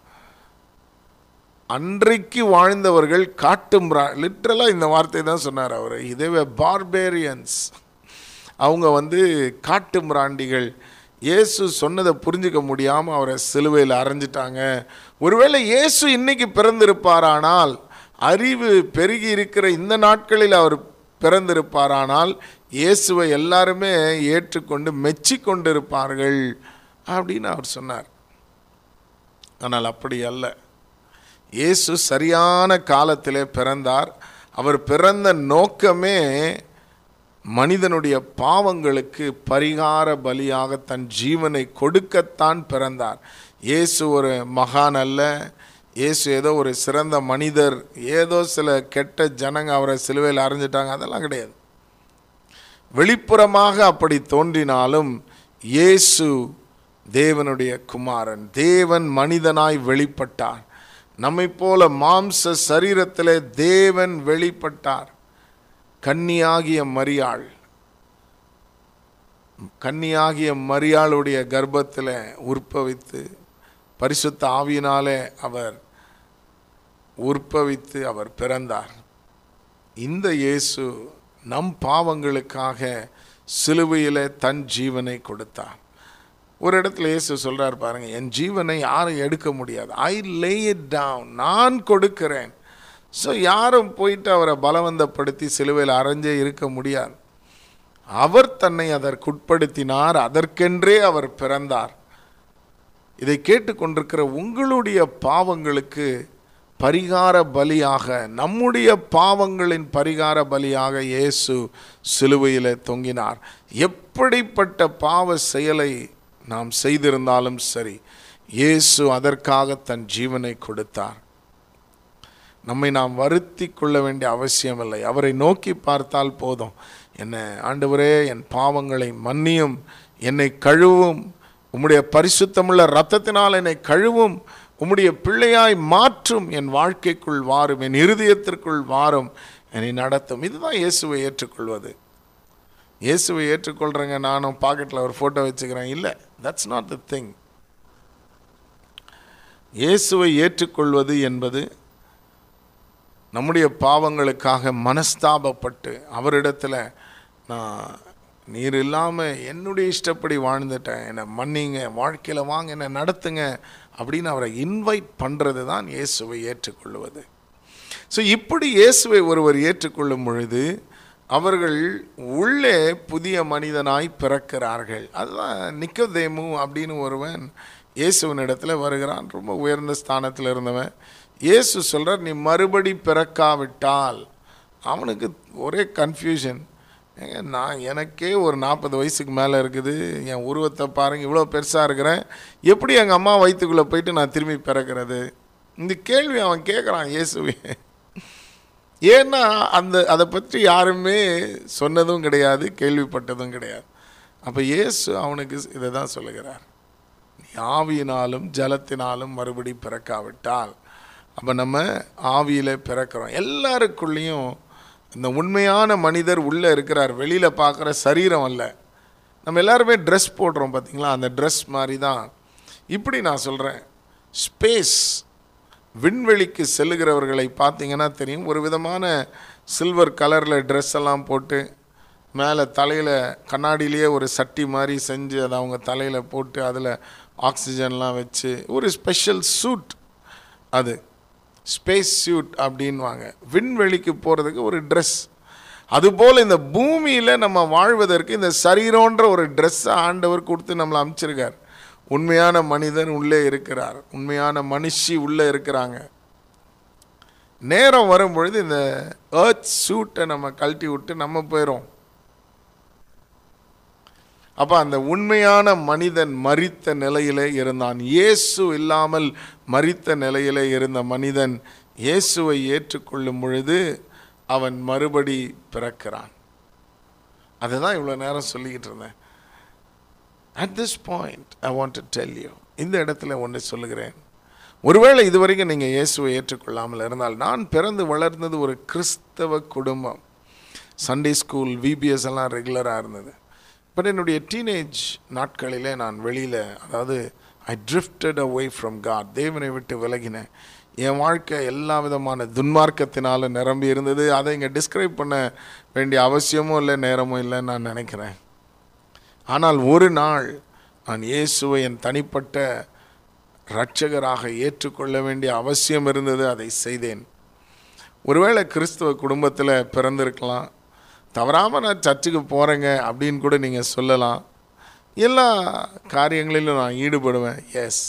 Speaker 1: அன்றைக்கு வாழ்ந்தவர்கள் காட்டு மிரா லிட்ரலாக இந்த வார்த்தை தான் சொன்னார் அவர் இதே பார்பேரியன்ஸ் அவங்க வந்து காட்டு மிராண்டிகள் இயேசு சொன்னதை புரிஞ்சிக்க முடியாமல் அவரை சிலுவையில் அரைஞ்சிட்டாங்க ஒருவேளை இயேசு இன்னைக்கு பிறந்திருப்பாரானால் அறிவு பெருகி இருக்கிற இந்த நாட்களில் அவர் பிறந்திருப்பாரானால் இயேசுவை எல்லாருமே ஏற்றுக்கொண்டு மெச்சி கொண்டிருப்பார்கள் அப்படின்னு அவர் சொன்னார் ஆனால் அப்படி அல்ல இயேசு சரியான காலத்திலே பிறந்தார் அவர் பிறந்த நோக்கமே மனிதனுடைய பாவங்களுக்கு பரிகார பலியாக தன் ஜீவனை கொடுக்கத்தான் பிறந்தார் இயேசு ஒரு மகான் அல்ல இயேசு ஏதோ ஒரு சிறந்த மனிதர் ஏதோ சில கெட்ட ஜனங்க அவரை சிலுவையில் அறிஞ்சிட்டாங்க அதெல்லாம் கிடையாது வெளிப்புறமாக அப்படி தோன்றினாலும் இயேசு தேவனுடைய குமாரன் தேவன் மனிதனாய் வெளிப்பட்டார் நம்மை போல மாம்ச சரீரத்திலே தேவன் வெளிப்பட்டார் கன்னியாகிய மரியாள் கன்னியாகிய மரியாளுடைய கர்ப்பத்தில் உற்பவித்து பரிசுத்த ஆவியினாலே அவர் உற்பவித்து அவர் பிறந்தார் இந்த இயேசு நம் பாவங்களுக்காக சிலுவையில் தன் ஜீவனை கொடுத்தார் ஒரு இடத்துல இயேசு சொல்கிறார் பாருங்கள் என் ஜீவனை யாரும் எடுக்க முடியாது ஐ லே இட் டவுன் நான் கொடுக்கிறேன் ஸோ யாரும் போயிட்டு அவரை பலவந்தப்படுத்தி சிலுவையில் அரைஞ்சே இருக்க முடியாது அவர் தன்னை அதற்குட்படுத்தினார் அதற்கென்றே அவர் பிறந்தார் இதை கேட்டுக்கொண்டிருக்கிற உங்களுடைய பாவங்களுக்கு பரிகார பலியாக நம்முடைய பாவங்களின் பரிகார பலியாக இயேசு சிலுவையில் தொங்கினார் எப்படிப்பட்ட பாவ செயலை நாம் செய்திருந்தாலும் சரி இயேசு அதற்காக தன் ஜீவனை கொடுத்தார் நம்மை நாம் வருத்தி கொள்ள வேண்டிய அவசியமில்லை அவரை நோக்கி பார்த்தால் போதும் என்னை ஆண்டவரே என் பாவங்களை மன்னியும் என்னை கழுவும் உம்முடைய பரிசுத்தமுள்ள ரத்தத்தினால் என்னை கழுவும் உம்முடைய பிள்ளையாய் மாற்றும் என் வாழ்க்கைக்குள் வாரும் என் இருதயத்திற்குள் வாரும் என்னை நடத்தும் இதுதான் இயேசுவை ஏற்றுக்கொள்வது இயேசுவை ஏற்றுக்கொள்கிறேங்க நானும் பாக்கெட்டில் ஒரு ஃபோட்டோ வச்சுக்கிறேன் இல்லை தட்ஸ் நாட் த திங் இயேசுவை ஏற்றுக்கொள்வது என்பது நம்முடைய பாவங்களுக்காக மனஸ்தாபப்பட்டு அவரிடத்தில் நான் நீர் இல்லாமல் என்னுடைய இஷ்டப்படி வாழ்ந்துட்டேன் என்னை மன்னிங்க வாழ்க்கையில் வாங்க என்னை நடத்துங்க அப்படின்னு அவரை இன்வைட் பண்ணுறது தான் இயேசுவை ஏற்றுக்கொள்வது ஸோ இப்படி இயேசுவை ஒருவர் ஏற்றுக்கொள்ளும் பொழுது அவர்கள் உள்ளே புதிய மனிதனாய் பிறக்கிறார்கள் அதுதான் நிக்கதேமு அப்படின்னு ஒருவன் இயேசுவின் இடத்துல வருகிறான் ரொம்ப உயர்ந்த ஸ்தானத்தில் இருந்தவன் இயேசு சொல்கிறார் நீ மறுபடி பிறக்காவிட்டால் அவனுக்கு ஒரே கன்ஃபியூஷன் ஏங்க நான் எனக்கே ஒரு நாற்பது வயசுக்கு மேலே இருக்குது என் உருவத்தை பாருங்கள் இவ்வளோ பெருசாக இருக்கிறேன் எப்படி எங்கள் அம்மா வயிற்றுக்குள்ளே போயிட்டு நான் திரும்பி பிறக்கிறது இந்த கேள்வி அவன் கேட்குறான் இயேசுவே ஏன்னா அந்த அதை பற்றி யாருமே சொன்னதும் கிடையாது கேள்விப்பட்டதும் கிடையாது அப்போ இயேசு அவனுக்கு இதை தான் சொல்லுகிறார் ஆவியினாலும் ஜலத்தினாலும் மறுபடி பிறக்காவிட்டால் அப்போ நம்ம ஆவியில் பிறக்கிறோம் எல்லாருக்குள்ளேயும் இந்த உண்மையான மனிதர் உள்ளே இருக்கிறார் வெளியில் பார்க்குற சரீரம் அல்ல நம்ம எல்லாருமே ட்ரெஸ் போடுறோம் பார்த்திங்களா அந்த ட்ரெஸ் மாதிரி தான் இப்படி நான் சொல்கிறேன் ஸ்பேஸ் விண்வெளிக்கு செல்லுகிறவர்களை பார்த்திங்கன்னா தெரியும் ஒரு விதமான சில்வர் கலரில் ட்ரெஸ் எல்லாம் போட்டு மேலே தலையில் கண்ணாடியிலேயே ஒரு சட்டி மாதிரி செஞ்சு அதை அவங்க தலையில் போட்டு அதில் ஆக்சிஜன்லாம் வச்சு ஒரு ஸ்பெஷல் சூட் அது ஸ்பேஸ் சூட் அப்படின்வாங்க விண்வெளிக்கு போகிறதுக்கு ஒரு ட்ரெஸ் அதுபோல் இந்த பூமியில் நம்ம வாழ்வதற்கு இந்த சரீரோன்ற ஒரு ட்ரெஸ்ஸை ஆண்டவர் கொடுத்து நம்மளை அமைச்சிருக்கார் உண்மையான மனிதன் உள்ளே இருக்கிறார் உண்மையான மனுஷி உள்ளே இருக்கிறாங்க நேரம் வரும்பொழுது இந்த ஏர்த் சூட்டை நம்ம கழட்டி விட்டு நம்ம போயிடும் அப்போ அந்த உண்மையான மனிதன் மறித்த நிலையிலே இருந்தான் இயேசு இல்லாமல் மறித்த நிலையிலே இருந்த மனிதன் இயேசுவை ஏற்றுக்கொள்ளும் பொழுது அவன் மறுபடி பிறக்கிறான் அதுதான் இவ்வளோ நேரம் சொல்லிக்கிட்டு இருந்தேன் at this point I want to tell you இந்த இடத்துல ஒன்று சொல்லுகிறேன் ஒருவேளை இதுவரைக்கும் நீங்கள் இயேசுவை ஏற்றுக்கொள்ளாமல் இருந்தால் நான் பிறந்து வளர்ந்தது ஒரு கிறிஸ்தவ குடும்பம் சண்டே ஸ்கூல் விபிஎஸ் எல்லாம் ரெகுலராக இருந்தது பட் என்னுடைய டீனேஜ் நாட்களிலே நான் வெளியில் அதாவது I drifted away from God தேவனை விட்டு விலகினேன் என் வாழ்க்கை எல்லா விதமான துன்மார்க்கத்தினால் நிரம்பி இருந்தது அதை இங்கே டிஸ்கிரைப் பண்ண வேண்டிய அவசியமும் இல்லை நேரமும் இல்லைன்னு நான் நினைக்கிறேன் ஆனால் ஒரு நாள் நான் இயேசுவை என் தனிப்பட்ட இரட்சகராக ஏற்றுக்கொள்ள வேண்டிய அவசியம் இருந்தது அதை செய்தேன் ஒருவேளை கிறிஸ்துவ குடும்பத்தில் பிறந்திருக்கலாம் தவறாமல் நான் சர்ச்சுக்கு போகிறேங்க அப்படின்னு கூட நீங்கள் சொல்லலாம் எல்லா காரியங்களிலும் நான் ஈடுபடுவேன் எஸ்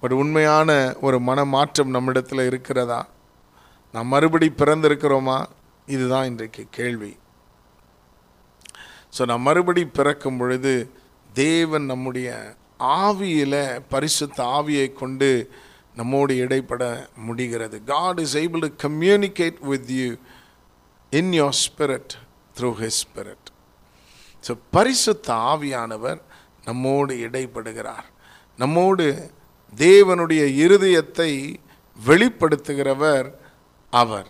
Speaker 1: பட் உண்மையான ஒரு மனமாற்றம் நம்மிடத்தில் இருக்கிறதா நாம் மறுபடி பிறந்திருக்கிறோமா இதுதான் இன்றைக்கு கேள்வி ஸோ நான் மறுபடி பிறக்கும் பொழுது தேவன் நம்முடைய ஆவியில் பரிசுத்த ஆவியை கொண்டு நம்மோடு இடைப்பட முடிகிறது God is able to communicate with you in your spirit through his spirit so பரிசுத்த ஆவியானவர் நம்மோடு இடைப்படுகிறார் நம்மோடு தேவனுடைய இருதயத்தை வெளிப்படுத்துகிறவர் அவர்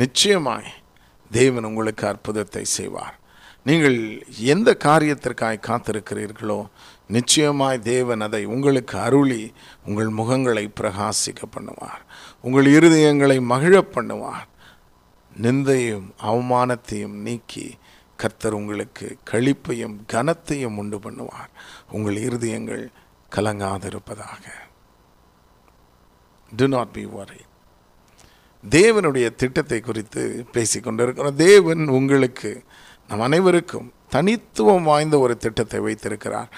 Speaker 1: நிச்சயமாய் தேவன் உங்களுக்கு அற்புதத்தை செய்வார் நீங்கள் எந்த காரியத்திற்காய் காத்திருக்கிறீர்களோ நிச்சயமாய் தேவன் அதை உங்களுக்கு அருளி உங்கள் முகங்களை பிரகாசிக்க பண்ணுவார் உங்கள் இருதயங்களை மகிழ பண்ணுவார் நிந்தையும் அவமானத்தையும் நீக்கி கர்த்தர் உங்களுக்கு கழிப்பையும் கனத்தையும் உண்டு பண்ணுவார் உங்கள் இருதயங்கள் கலங்காதிருப்பதாக டு நாட் பி வரி தேவனுடைய திட்டத்தை குறித்து பேசிக்கொண்டிருக்கிறோம் தேவன் உங்களுக்கு நம் அனைவருக்கும் தனித்துவம் வாய்ந்த ஒரு திட்டத்தை வைத்திருக்கிறார்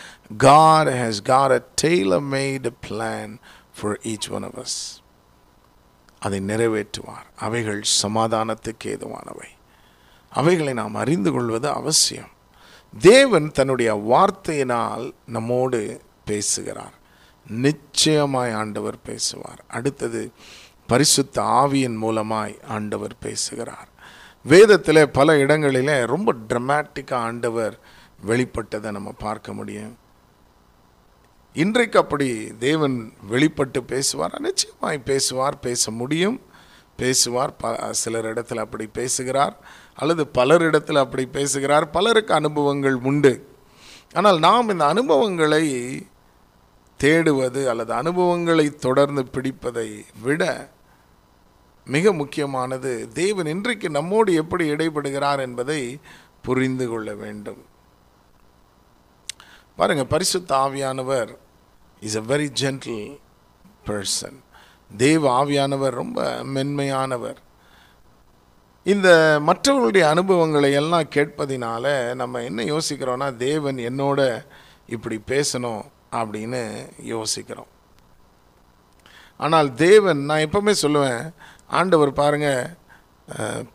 Speaker 1: God has got a tailor made plan for each one of us அதை நிறைவேற்றுவார் அவைகள் சமாதானத்துக்கு ஏதுவானவை அவைகளை நாம் அறிந்து கொள்வது அவசியம் தேவன் தன்னுடைய வார்த்தையினால் நம்மோடு பேசுகிறார் நிச்சயமாய் ஆண்டவர் பேசுவார் அடுத்தது பரிசுத்த ஆவியின் மூலமாய் ஆண்டவர் பேசுகிறார் வேதத்தில் பல இடங்களில் ரொம்ப ட்ரமாட்டிக்காக ஆண்டவர் வெளிப்பட்டதை நம்ம பார்க்க முடியும் இன்றைக்கு அப்படி தேவன் வெளிப்பட்டு பேசுவார் நிச்சயமாய் பேசுவார் பேச முடியும் பேசுவார் ப சிலர் இடத்துல அப்படி பேசுகிறார் அல்லது பலர் இடத்துல அப்படி பேசுகிறார் பலருக்கு அனுபவங்கள் உண்டு ஆனால் நாம் இந்த அனுபவங்களை தேடுவது அல்லது அனுபவங்களை தொடர்ந்து பிடிப்பதை விட மிக முக்கியமானது தேவன் இன்றைக்கு நம்மோடு எப்படி இடைப்படுகிறார் என்பதை புரிந்து கொள்ள வேண்டும் பாருங்க பரிசுத்த ஆவியானவர் is a very gentle person தேவ ஆவியானவர் ரொம்ப மென்மையானவர் இந்த மற்றவர்களுடைய அனுபவங்களை எல்லாம் கேட்பதினால நம்ம என்ன யோசிக்கிறோம்னா தேவன் என்னோட இப்படி பேசணும் அப்படின்னு யோசிக்கிறோம் ஆனால் தேவன் நான் எப்பவுமே சொல்லுவேன் ஆண்டவர் பாருங்கள்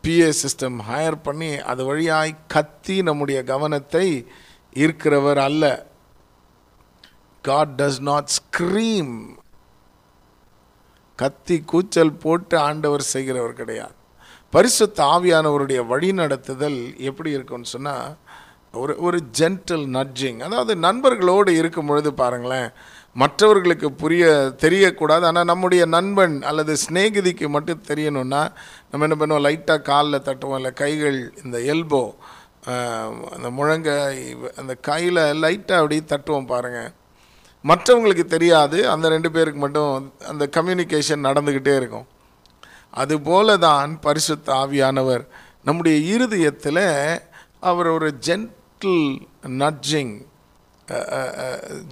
Speaker 1: பிஏ சிஸ்டம் ஹையர் பண்ணி அது வழியாய் கத்தி நம்முடைய கவனத்தை ஈர்க்கிறவர் அல்ல காட் டஸ் நாட் ஸ்க்ரீம் கத்தி கூச்சல் போட்டு ஆண்டவர் செய்கிறவர் கிடையாது பரிசுத்த ஆவியானவருடைய வழிநடத்துதல் எப்படி இருக்கும்னு சொன்னால் ஒரு ஒரு ஜென்டல் நட்ஜிங் அதாவது நண்பர்களோடு இருக்கும் பொழுது பாருங்களேன் மற்றவர்களுக்கு புரிய தெரியக்கூடாது ஆனால் நம்முடைய நண்பன் அல்லது ஸ்நேகிதிக்கு மட்டும் தெரியணும்னா நம்ம என்ன பண்ணுவோம் லைட்டாக காலில் தட்டுவோம் இல்லை கைகள் இந்த எல்போ அந்த முழங்க அந்த கையில் லைட்டாக அப்படி தட்டுவோம் பாருங்கள் மற்றவங்களுக்கு தெரியாது அந்த ரெண்டு பேருக்கு மட்டும் அந்த கம்யூனிகேஷன் நடந்துக்கிட்டே இருக்கும் அதுபோல தான் பரிசுத்த ஆவியானவர் நம்முடைய இருதயத்தில் அவர் ஒரு ஜென்டில் நட்ஜிங்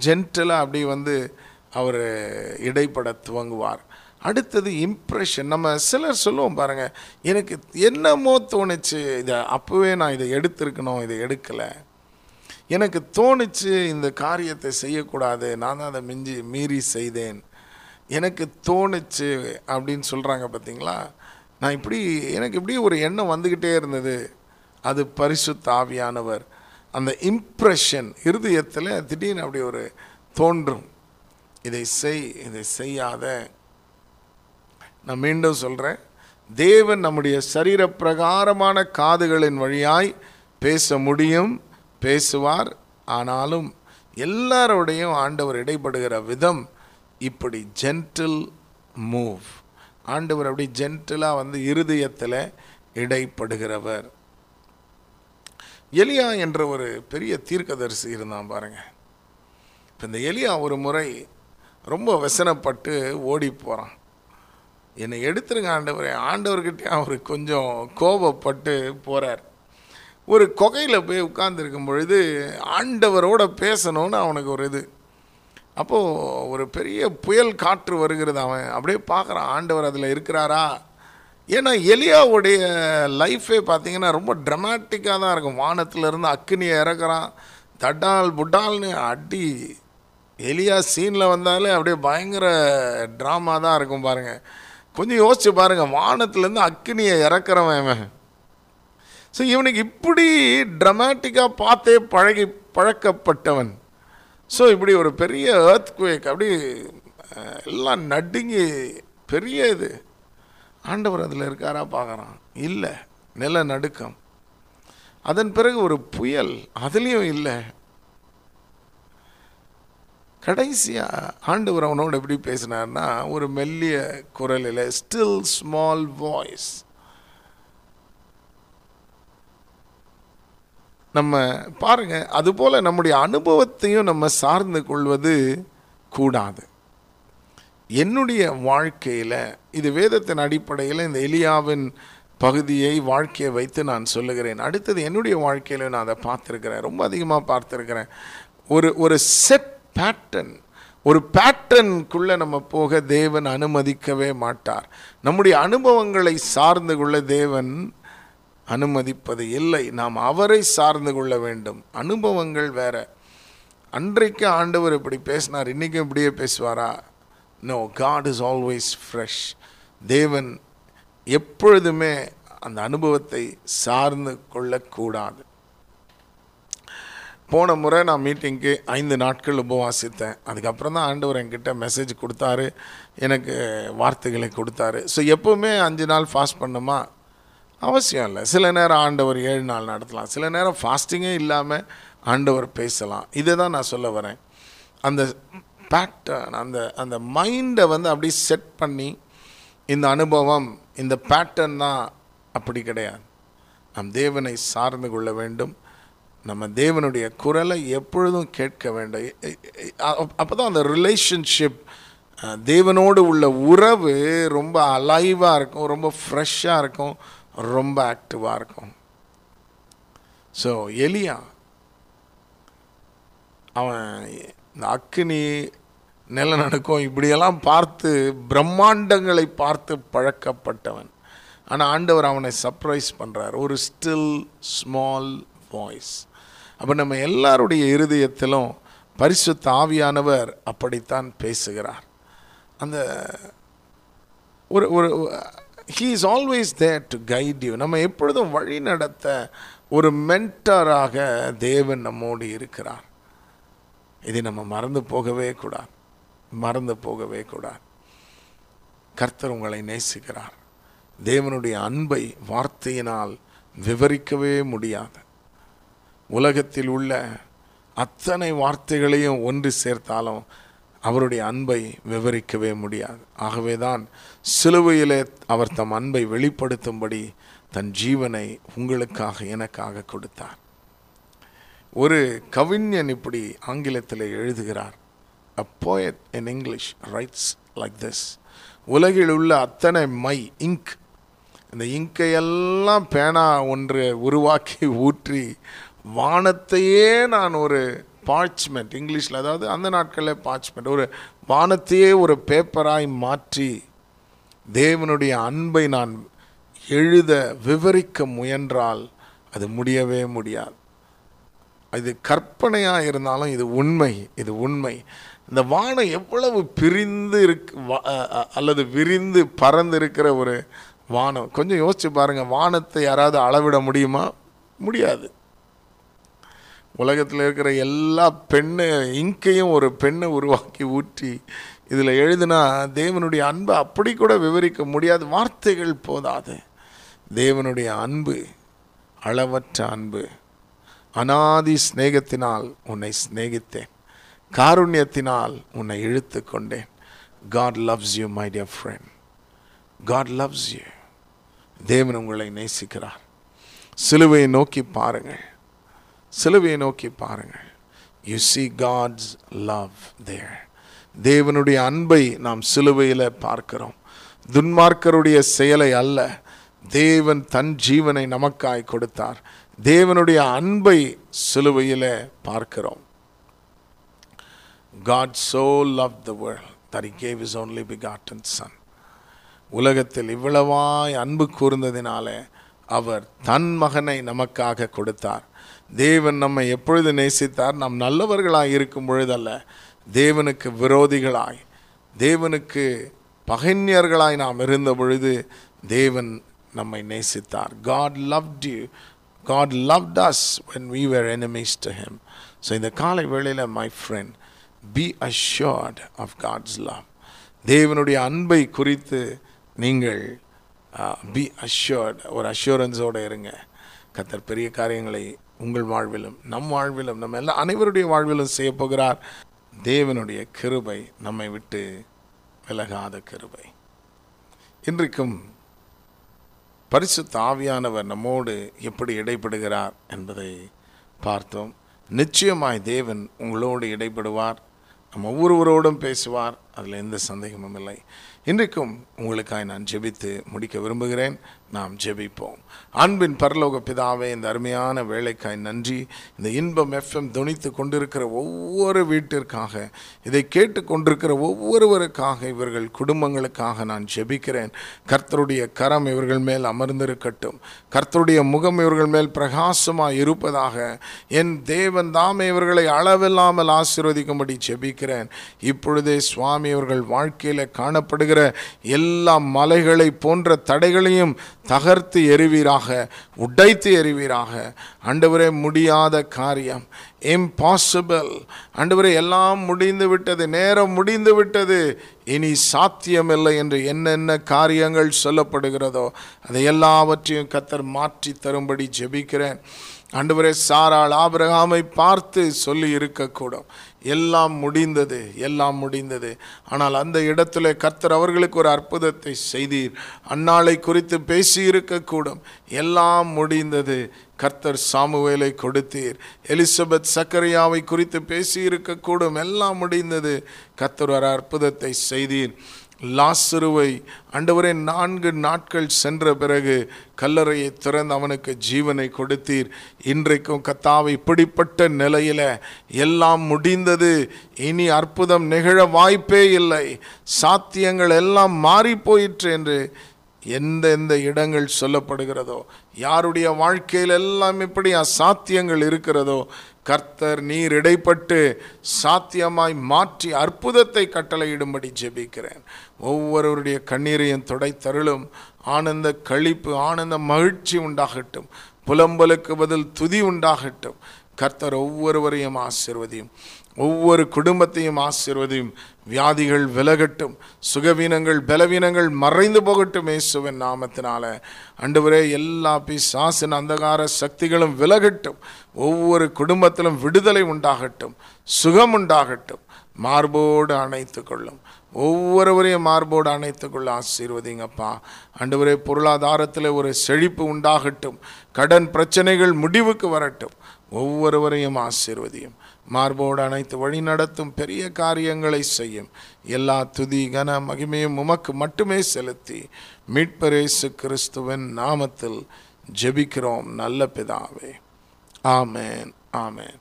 Speaker 1: ஜென்டலாக அப்படி வந்து அவர் இடைப்பட துவங்குவார் அடுத்தது இம்ப்ரெஷன் நம்ம சிலர் சொல்லுவோம் பாருங்கள் எனக்கு என்னமோ தோணுச்சு இதை அப்போவே நான் இதை எடுத்திருக்கணும் இதை எடுக்கலை எனக்கு தோணுச்சு இந்த காரியத்தை செய்யக்கூடாது நான் தான் அதை மிஞ்சி மீறி செய்தேன் எனக்கு தோணுச்சு அப்படின்னு சொல்கிறாங்க பார்த்தீங்களா நான் இப்படி எனக்கு இப்படி ஒரு எண்ணம் வந்துக்கிட்டே இருந்தது அது பரிசுத்த தாவியானவர் அந்த இம்ப்ரெஷன் இருதயத்தில் திடீர்னு அப்படி ஒரு தோன்றும் இதை செய் இதை செய்யாத நான் மீண்டும் சொல்கிறேன் தேவன் நம்முடைய சரீரப்பிரகாரமான காதுகளின் வழியாய் பேச முடியும் பேசுவார் ஆனாலும் எல்லாரோடையும் ஆண்டவர் இடைப்படுகிற விதம் இப்படி ஜென்டில் மூவ் ஆண்டவர் அப்படி ஜென்டிலாக வந்து இருதயத்தில் இடைப்படுகிறவர் எலியா என்ற ஒரு பெரிய தீர்க்கதரிசி இருந்தான் பாருங்கள் இப்போ இந்த எலியா ஒரு முறை ரொம்ப வசனப்பட்டு ஓடி போகிறான் என்னை எடுத்துருங்க ஆண்டவர் ஆண்டவர்கிட்டே அவர் கொஞ்சம் கோபப்பட்டு போகிறார் ஒரு கொகையில் போய் உட்கார்ந்துருக்கும் பொழுது ஆண்டவரோட பேசணும்னு அவனுக்கு ஒரு இது அப்போது ஒரு பெரிய புயல் காற்று வருகிறது அவன் அப்படியே பார்க்குறான் ஆண்டவர் அதில் இருக்கிறாரா ஏன்னா எலியாவுடைய லைஃபே பார்த்தீங்கன்னா ரொம்ப ட்ரமாட்டிக்காக தான் இருக்கும் வானத்திலேருந்து அக்கினியை இறக்குறான் தட்டால் புட்டால்னு அடி எலியா சீனில் வந்தாலே அப்படியே பயங்கர ட்ராமா தான் இருக்கும் பாருங்கள் கொஞ்சம் யோசிச்சு பாருங்கள் வானத்துலேருந்து அக்கினியை இறக்குறவன் இவன் ஸோ இவனுக்கு இப்படி ட்ரமாட்டிக்காக பார்த்தே பழகி பழக்கப்பட்டவன் ஸோ இப்படி ஒரு பெரிய ஏர்த் குவேக் அப்படி எல்லாம் நடுங்கி பெரிய இது ஆண்டவர் அதில் இருக்காரா பார்க்குறான் இல்லை நில நடுக்கம் அதன் பிறகு ஒரு புயல் அதுலேயும் இல்லை கடைசியாக ஆண்டவர் அவனோட எப்படி பேசினார்னா ஒரு மெல்லிய குரலில் ஸ்டில் ஸ்மால் வாய்ஸ் நம்ம பாருங்கள் அதுபோல் நம்முடைய அனுபவத்தையும் நம்ம சார்ந்து கொள்வது கூடாது என்னுடைய வாழ்க்கையில் இது வேதத்தின் அடிப்படையில் இந்த எலியாவின் பகுதியை வாழ்க்கையை வைத்து நான் சொல்லுகிறேன் அடுத்தது என்னுடைய வாழ்க்கையில் நான் அதை பார்த்துருக்கிறேன் ரொம்ப அதிகமாக பார்த்துருக்கிறேன் ஒரு ஒரு செட் பேட்டர்ன் ஒரு பேட்டர்னுக்குள்ளே நம்ம போக தேவன் அனுமதிக்கவே மாட்டார் நம்முடைய அனுபவங்களை சார்ந்து கொள்ள தேவன் அனுமதிப்பது இல்லை நாம் அவரை சார்ந்து கொள்ள வேண்டும் அனுபவங்கள் வேற அன்றைக்கு ஆண்டவர் இப்படி பேசினார் இன்றைக்கும் இப்படியே பேசுவாரா no God is always fresh தேவன் எப்பொழுதுமே அந்த அனுபவத்தை சார்ந்து கொள்ளக்கூடாது போன முறை நான் மீட்டிங்க்கு ஐந்து நாட்கள் உபவாசித்தேன் அதுக்கப்புறம் தான் ஆண்டவர் என்கிட்ட மெசேஜ் கொடுத்தாரு எனக்கு வார்த்தைகளை கொடுத்தாரு ஸோ எப்போவுமே அஞ்சு நாள் ஃபாஸ்ட் பண்ணுமா அவசியம் இல்லை சில நேரம் ஆண்டவர் ஏழு நாள் நடத்தலாம் சில நேரம் ஃபாஸ்டிங்கே இல்லாமல் ஆண்டவர் பேசலாம் இதை தான் நான் சொல்ல வரேன் அந்த பேட்டர்ன் அந்த அந்த மைண்டை வந்து அப்படியே செட் பண்ணி இந்த அனுபவம் இந்த பேட்டர்ன் தான் அப்படி கிடையாது நம் தேவனை சார்ந்து கொள்ள வேண்டும் நம்ம தேவனுடைய குரலை எப்பொழுதும் கேட்க வேண்டும் அப்போ தான் அந்த ரிலேஷன்ஷிப் தேவனோடு உள்ள உறவு ரொம்ப அலைவாக இருக்கும் ரொம்ப ஃப்ரெஷ்ஷாக இருக்கும் ரொம்ப ஆக்டிவாக இருக்கும் ஸோ எலியா அவன் இந்த அக்னி நிலநடுக்கம் இப்படியெல்லாம் பார்த்து பிரம்மாண்டங்களை பார்த்து பழக்கப்பட்டவன் ஆனால் ஆண்டவர் அவனை சர்ப்ரைஸ் பண்ணுறார் ஒரு ஸ்டில் ஸ்மால் வாய்ஸ் அப்போ நம்ம எல்லாருடைய இருதயத்திலும் பரிசு தாவியானவர் அப்படித்தான் பேசுகிறார் அந்த ஒரு ஒரு he is always there to guide you நம்ம எப்பொழுதும் வழி நடத்த ஒரு மென்டராக தேவன் நம்மோடு இருக்கிறார் இதை நம்ம மறந்து போகவே கூடாது மறந்து போகவே கூடாது கர்த்தர் உங்களை நேசிக்கிறார் தேவனுடைய அன்பை வார்த்தையினால் விவரிக்கவே முடியாது உலகத்தில் உள்ள அத்தனை வார்த்தைகளையும் ஒன்று சேர்த்தாலும் அவருடைய அன்பை விவரிக்கவே முடியாது ஆகவே தான் சிலுவையிலே அவர் தம் அன்பை வெளிப்படுத்தும்படி தன் ஜீவனை உங்களுக்காக எனக்காக கொடுத்தார் ஒரு கவிஞன் இப்படி ஆங்கிலத்தில் எழுதுகிறார் a poet in English writes like this உலகில் உள்ள அத்தனை மை இங்க் இந்த இங்கையெல்லாம் பேனா ஒன்று உருவாக்கி ஊற்றி வானத்தையே நான் ஒரு பார்ச்மெண்ட் இங்கிலீஷில் அதாவது அந்த நாட்களில் பார்ச்மெண்ட் ஒரு வானத்தையே ஒரு பேப்பராய் மாற்றி தேவனுடைய அன்பை நான் எழுத விவரிக்க முயன்றால் அது முடியவே முடியாது இது கற்பனையாக இருந்தாலும் இது உண்மை இது உண்மை இந்த வானம் எவ்வளவு பிரிந்து இருக்கு அல்லது விரிந்து பறந்து இருக்கிற ஒரு வானம் கொஞ்சம் யோசித்து பாருங்கள் வானத்தை யாராவது அளவிட முடியுமா முடியாது உலகத்தில் இருக்கிற எல்லா பெண்ணு இங்கையும் ஒரு பெண்ணை உருவாக்கி ஊற்றி இதில் எழுதினா தேவனுடைய அன்பை அப்படி கூட விவரிக்க முடியாது வார்த்தைகள் போதாது தேவனுடைய அன்பு அளவற்ற அன்பு அனாதி ஸ்நேகத்தினால் உன்னை ஸ்நேகித்தேன் காருண்யத்தினால் உன்னை இழுத்து கொண்டேன் God loves you my dear friend God loves you தேவன் உங்களை நேசிக்கிறார் சிலுவையை நோக்கி பாருங்கள் சிலுவையை நோக்கி பாருங்கள் you see God's love there தேவனுடைய அன்பை நாம் சிலுவையில் பார்க்கிறோம் துன்மார்க்கருடைய செயலை அல்ல தேவன் தன் ஜீவனை நமக்காய் கொடுத்தார் தேவனுடைய அன்பை சிலுவையில் பார்க்கிறோம் God so love the world that gave his only and son உலகத்தில் இவ்வளவாய் அன்பு கூர்ந்ததினால அவர் தன் மகனை நமக்காக கொடுத்தார் தேவன் நம்மை எப்பொழுது நேசித்தார் நாம் நல்லவர்களாய் இருக்கும் பொழுதல்ல தேவனுக்கு விரோதிகளாய் தேவனுக்கு பகைஞர்களாய் நாம் இருந்த பொழுது தேவன் நம்மை நேசித்தார் God love you God love us when we were enemies to him so இந்த காலை வேளையில் my friend be assured of God's love தேவனுடைய அன்பை குறித்து நீங்கள் பி அஷ்யோர்ட் ஒரு அஷ்யூரன்ஸோடு இருங்க கத்தர் பெரிய காரியங்களை உங்கள் வாழ்விலும் நம் வாழ்விலும் நம்ம எல்லா அனைவருடைய வாழ்விலும் செய்ய போகிறார் தேவனுடைய கிருபை நம்மை விட்டு விலகாத கிருபை இன்றைக்கும் பரிசு தாவியானவர் நம்மோடு எப்படி இடைப்படுகிறார் என்பதை பார்த்தோம் நிச்சயமாய் தேவன் உங்களோடு இடைப்படுவார் நம்ம ஒவ்வொருவரோடும் பேசுவார் அதில் எந்த சந்தேகமும் இல்லை இன்றைக்கும் உங்களுக்காக நான் ஜெபித்து முடிக்க விரும்புகிறேன் நாம் ஜெபிப்போம் அன்பின் பரலோக பிதாவே இந்த அருமையான வேலைக்காய் நன்றி இந்த இன்பம் எஃப்எம் துணித்து கொண்டிருக்கிற ஒவ்வொரு வீட்டிற்காக இதை கேட்டு கொண்டிருக்கிற ஒவ்வொருவருக்காக இவர்கள் குடும்பங்களுக்காக நான் ஜெபிக்கிறேன் கர்த்தருடைய கரம் இவர்கள் மேல் அமர்ந்திருக்கட்டும் கர்த்தருடைய முகம் இவர்கள் மேல் பிரகாசமாக இருப்பதாக என் தேவன் தாமே இவர்களை அளவில்லாமல் ஆசீர்வதிக்கும்படி ஜெபிக்கிறேன் இப்பொழுதே சுவாமி இவர்கள் வாழ்க்கையில் காணப்படுகிற எல்லா மலைகளை போன்ற தடைகளையும் தகர்த்து எறிவீராக உடைத்து எறிவீராக அண்டுவரே முடியாத காரியம் இம்பாசிபிள் அண்டுவரே எல்லாம் முடிந்து விட்டது நேரம் முடிந்து விட்டது இனி சாத்தியமில்லை என்று என்னென்ன காரியங்கள் சொல்லப்படுகிறதோ அதை எல்லாவற்றையும் கத்தர் மாற்றி தரும்படி ஜெபிக்கிறேன் அன்றுவரே சாரால் ஆபிரகாமை பார்த்து சொல்லி இருக்கக்கூடும் எல்லாம் முடிந்தது எல்லாம் முடிந்தது ஆனால் அந்த இடத்துல கர்த்தர் அவர்களுக்கு ஒரு அற்புதத்தை செய்தீர் அன்னாளை குறித்து பேசி இருக்கக்கூடும் எல்லாம் முடிந்தது கர்த்தர் சாமுவேலை கொடுத்தீர் எலிசபெத் சக்கரியாவை குறித்து பேசி இருக்கக்கூடும் எல்லாம் முடிந்தது கர்த்தர் ஒரு அற்புதத்தை செய்தீர் லாசருவை அண்டவரே நான்கு நாட்கள் சென்ற பிறகு கல்லறையை திறந்து அவனுக்கு ஜீவனை கொடுத்தீர் இன்றைக்கும் கத்தாவை இப்படிப்பட்ட நிலையில் எல்லாம் முடிந்தது இனி அற்புதம் நிகழ வாய்ப்பே இல்லை சாத்தியங்கள் எல்லாம் மாறி போயிற்று என்று எந்தெந்த இடங்கள் சொல்லப்படுகிறதோ யாருடைய வாழ்க்கையில் எல்லாம் இப்படி அசாத்தியங்கள் இருக்கிறதோ கர்த்தர் நீர் இடைப்பட்டு சாத்தியமாய் மாற்றி அற்புதத்தை கட்டளையிடும்படி ஜெபிக்கிறேன் ஒவ்வொருவருடைய கண்ணீரையும் துடைத்தருளும் ஆனந்த கழிப்பு ஆனந்த மகிழ்ச்சி உண்டாகட்டும் புலம்பலுக்கு பதில் துதி உண்டாகட்டும் கர்த்தர் ஒவ்வொருவரையும் ஆசிர்வதியும் ஒவ்வொரு குடும்பத்தையும் ஆசிர்வதியும் வியாதிகள் விலகட்டும் சுகவீனங்கள் பலவீனங்கள் மறைந்து போகட்டும் இயேசுவின் நாமத்தினால அண்டுவரே எல்லா பிசாசின் அந்தகார சக்திகளும் விலகட்டும் ஒவ்வொரு குடும்பத்திலும் விடுதலை உண்டாகட்டும் சுகம் உண்டாகட்டும் மார்போடு அணைத்து கொள்ளும் ஒவ்வொருவரையும் மார்போடு கொள்ள ஆசீர்வதிங்கப்பா அன்றுவரே பொருளாதாரத்தில் ஒரு செழிப்பு உண்டாகட்டும் கடன் பிரச்சனைகள் முடிவுக்கு வரட்டும் ஒவ்வொருவரையும் ஆசீர்வதியும் மார்போடு அனைத்து வழி நடத்தும் பெரிய காரியங்களை செய்யும் எல்லா துதி கன மகிமையும் உமக்கு மட்டுமே செலுத்தி மீட்பரேசு கிறிஸ்துவின் நாமத்தில் ஜெபிக்கிறோம் நல்ல பிதாவே ஆமேன் ஆமேன்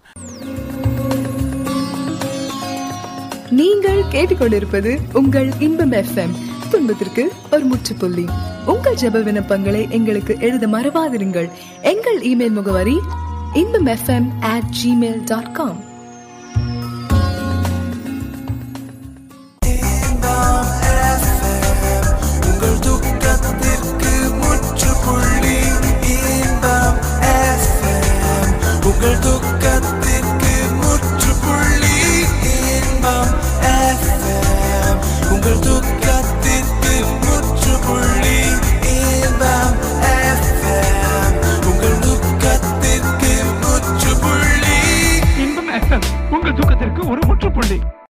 Speaker 1: நீங்கள் கேட்டுக்கொண்டிருப்பது உங்கள் இன்பம் எஃப்எம் துன்பத்திற்கு ஒரு முற்றுப்புள்ளி உங்கள் ஜெப விண்ணப்பங்களை எங்களுக்கு எழுத மறவாதிருங்கள் எங்கள் இமெயில் முகவரி Inbam FM at Gmail dot com உருமுற்றுப்புள்ளி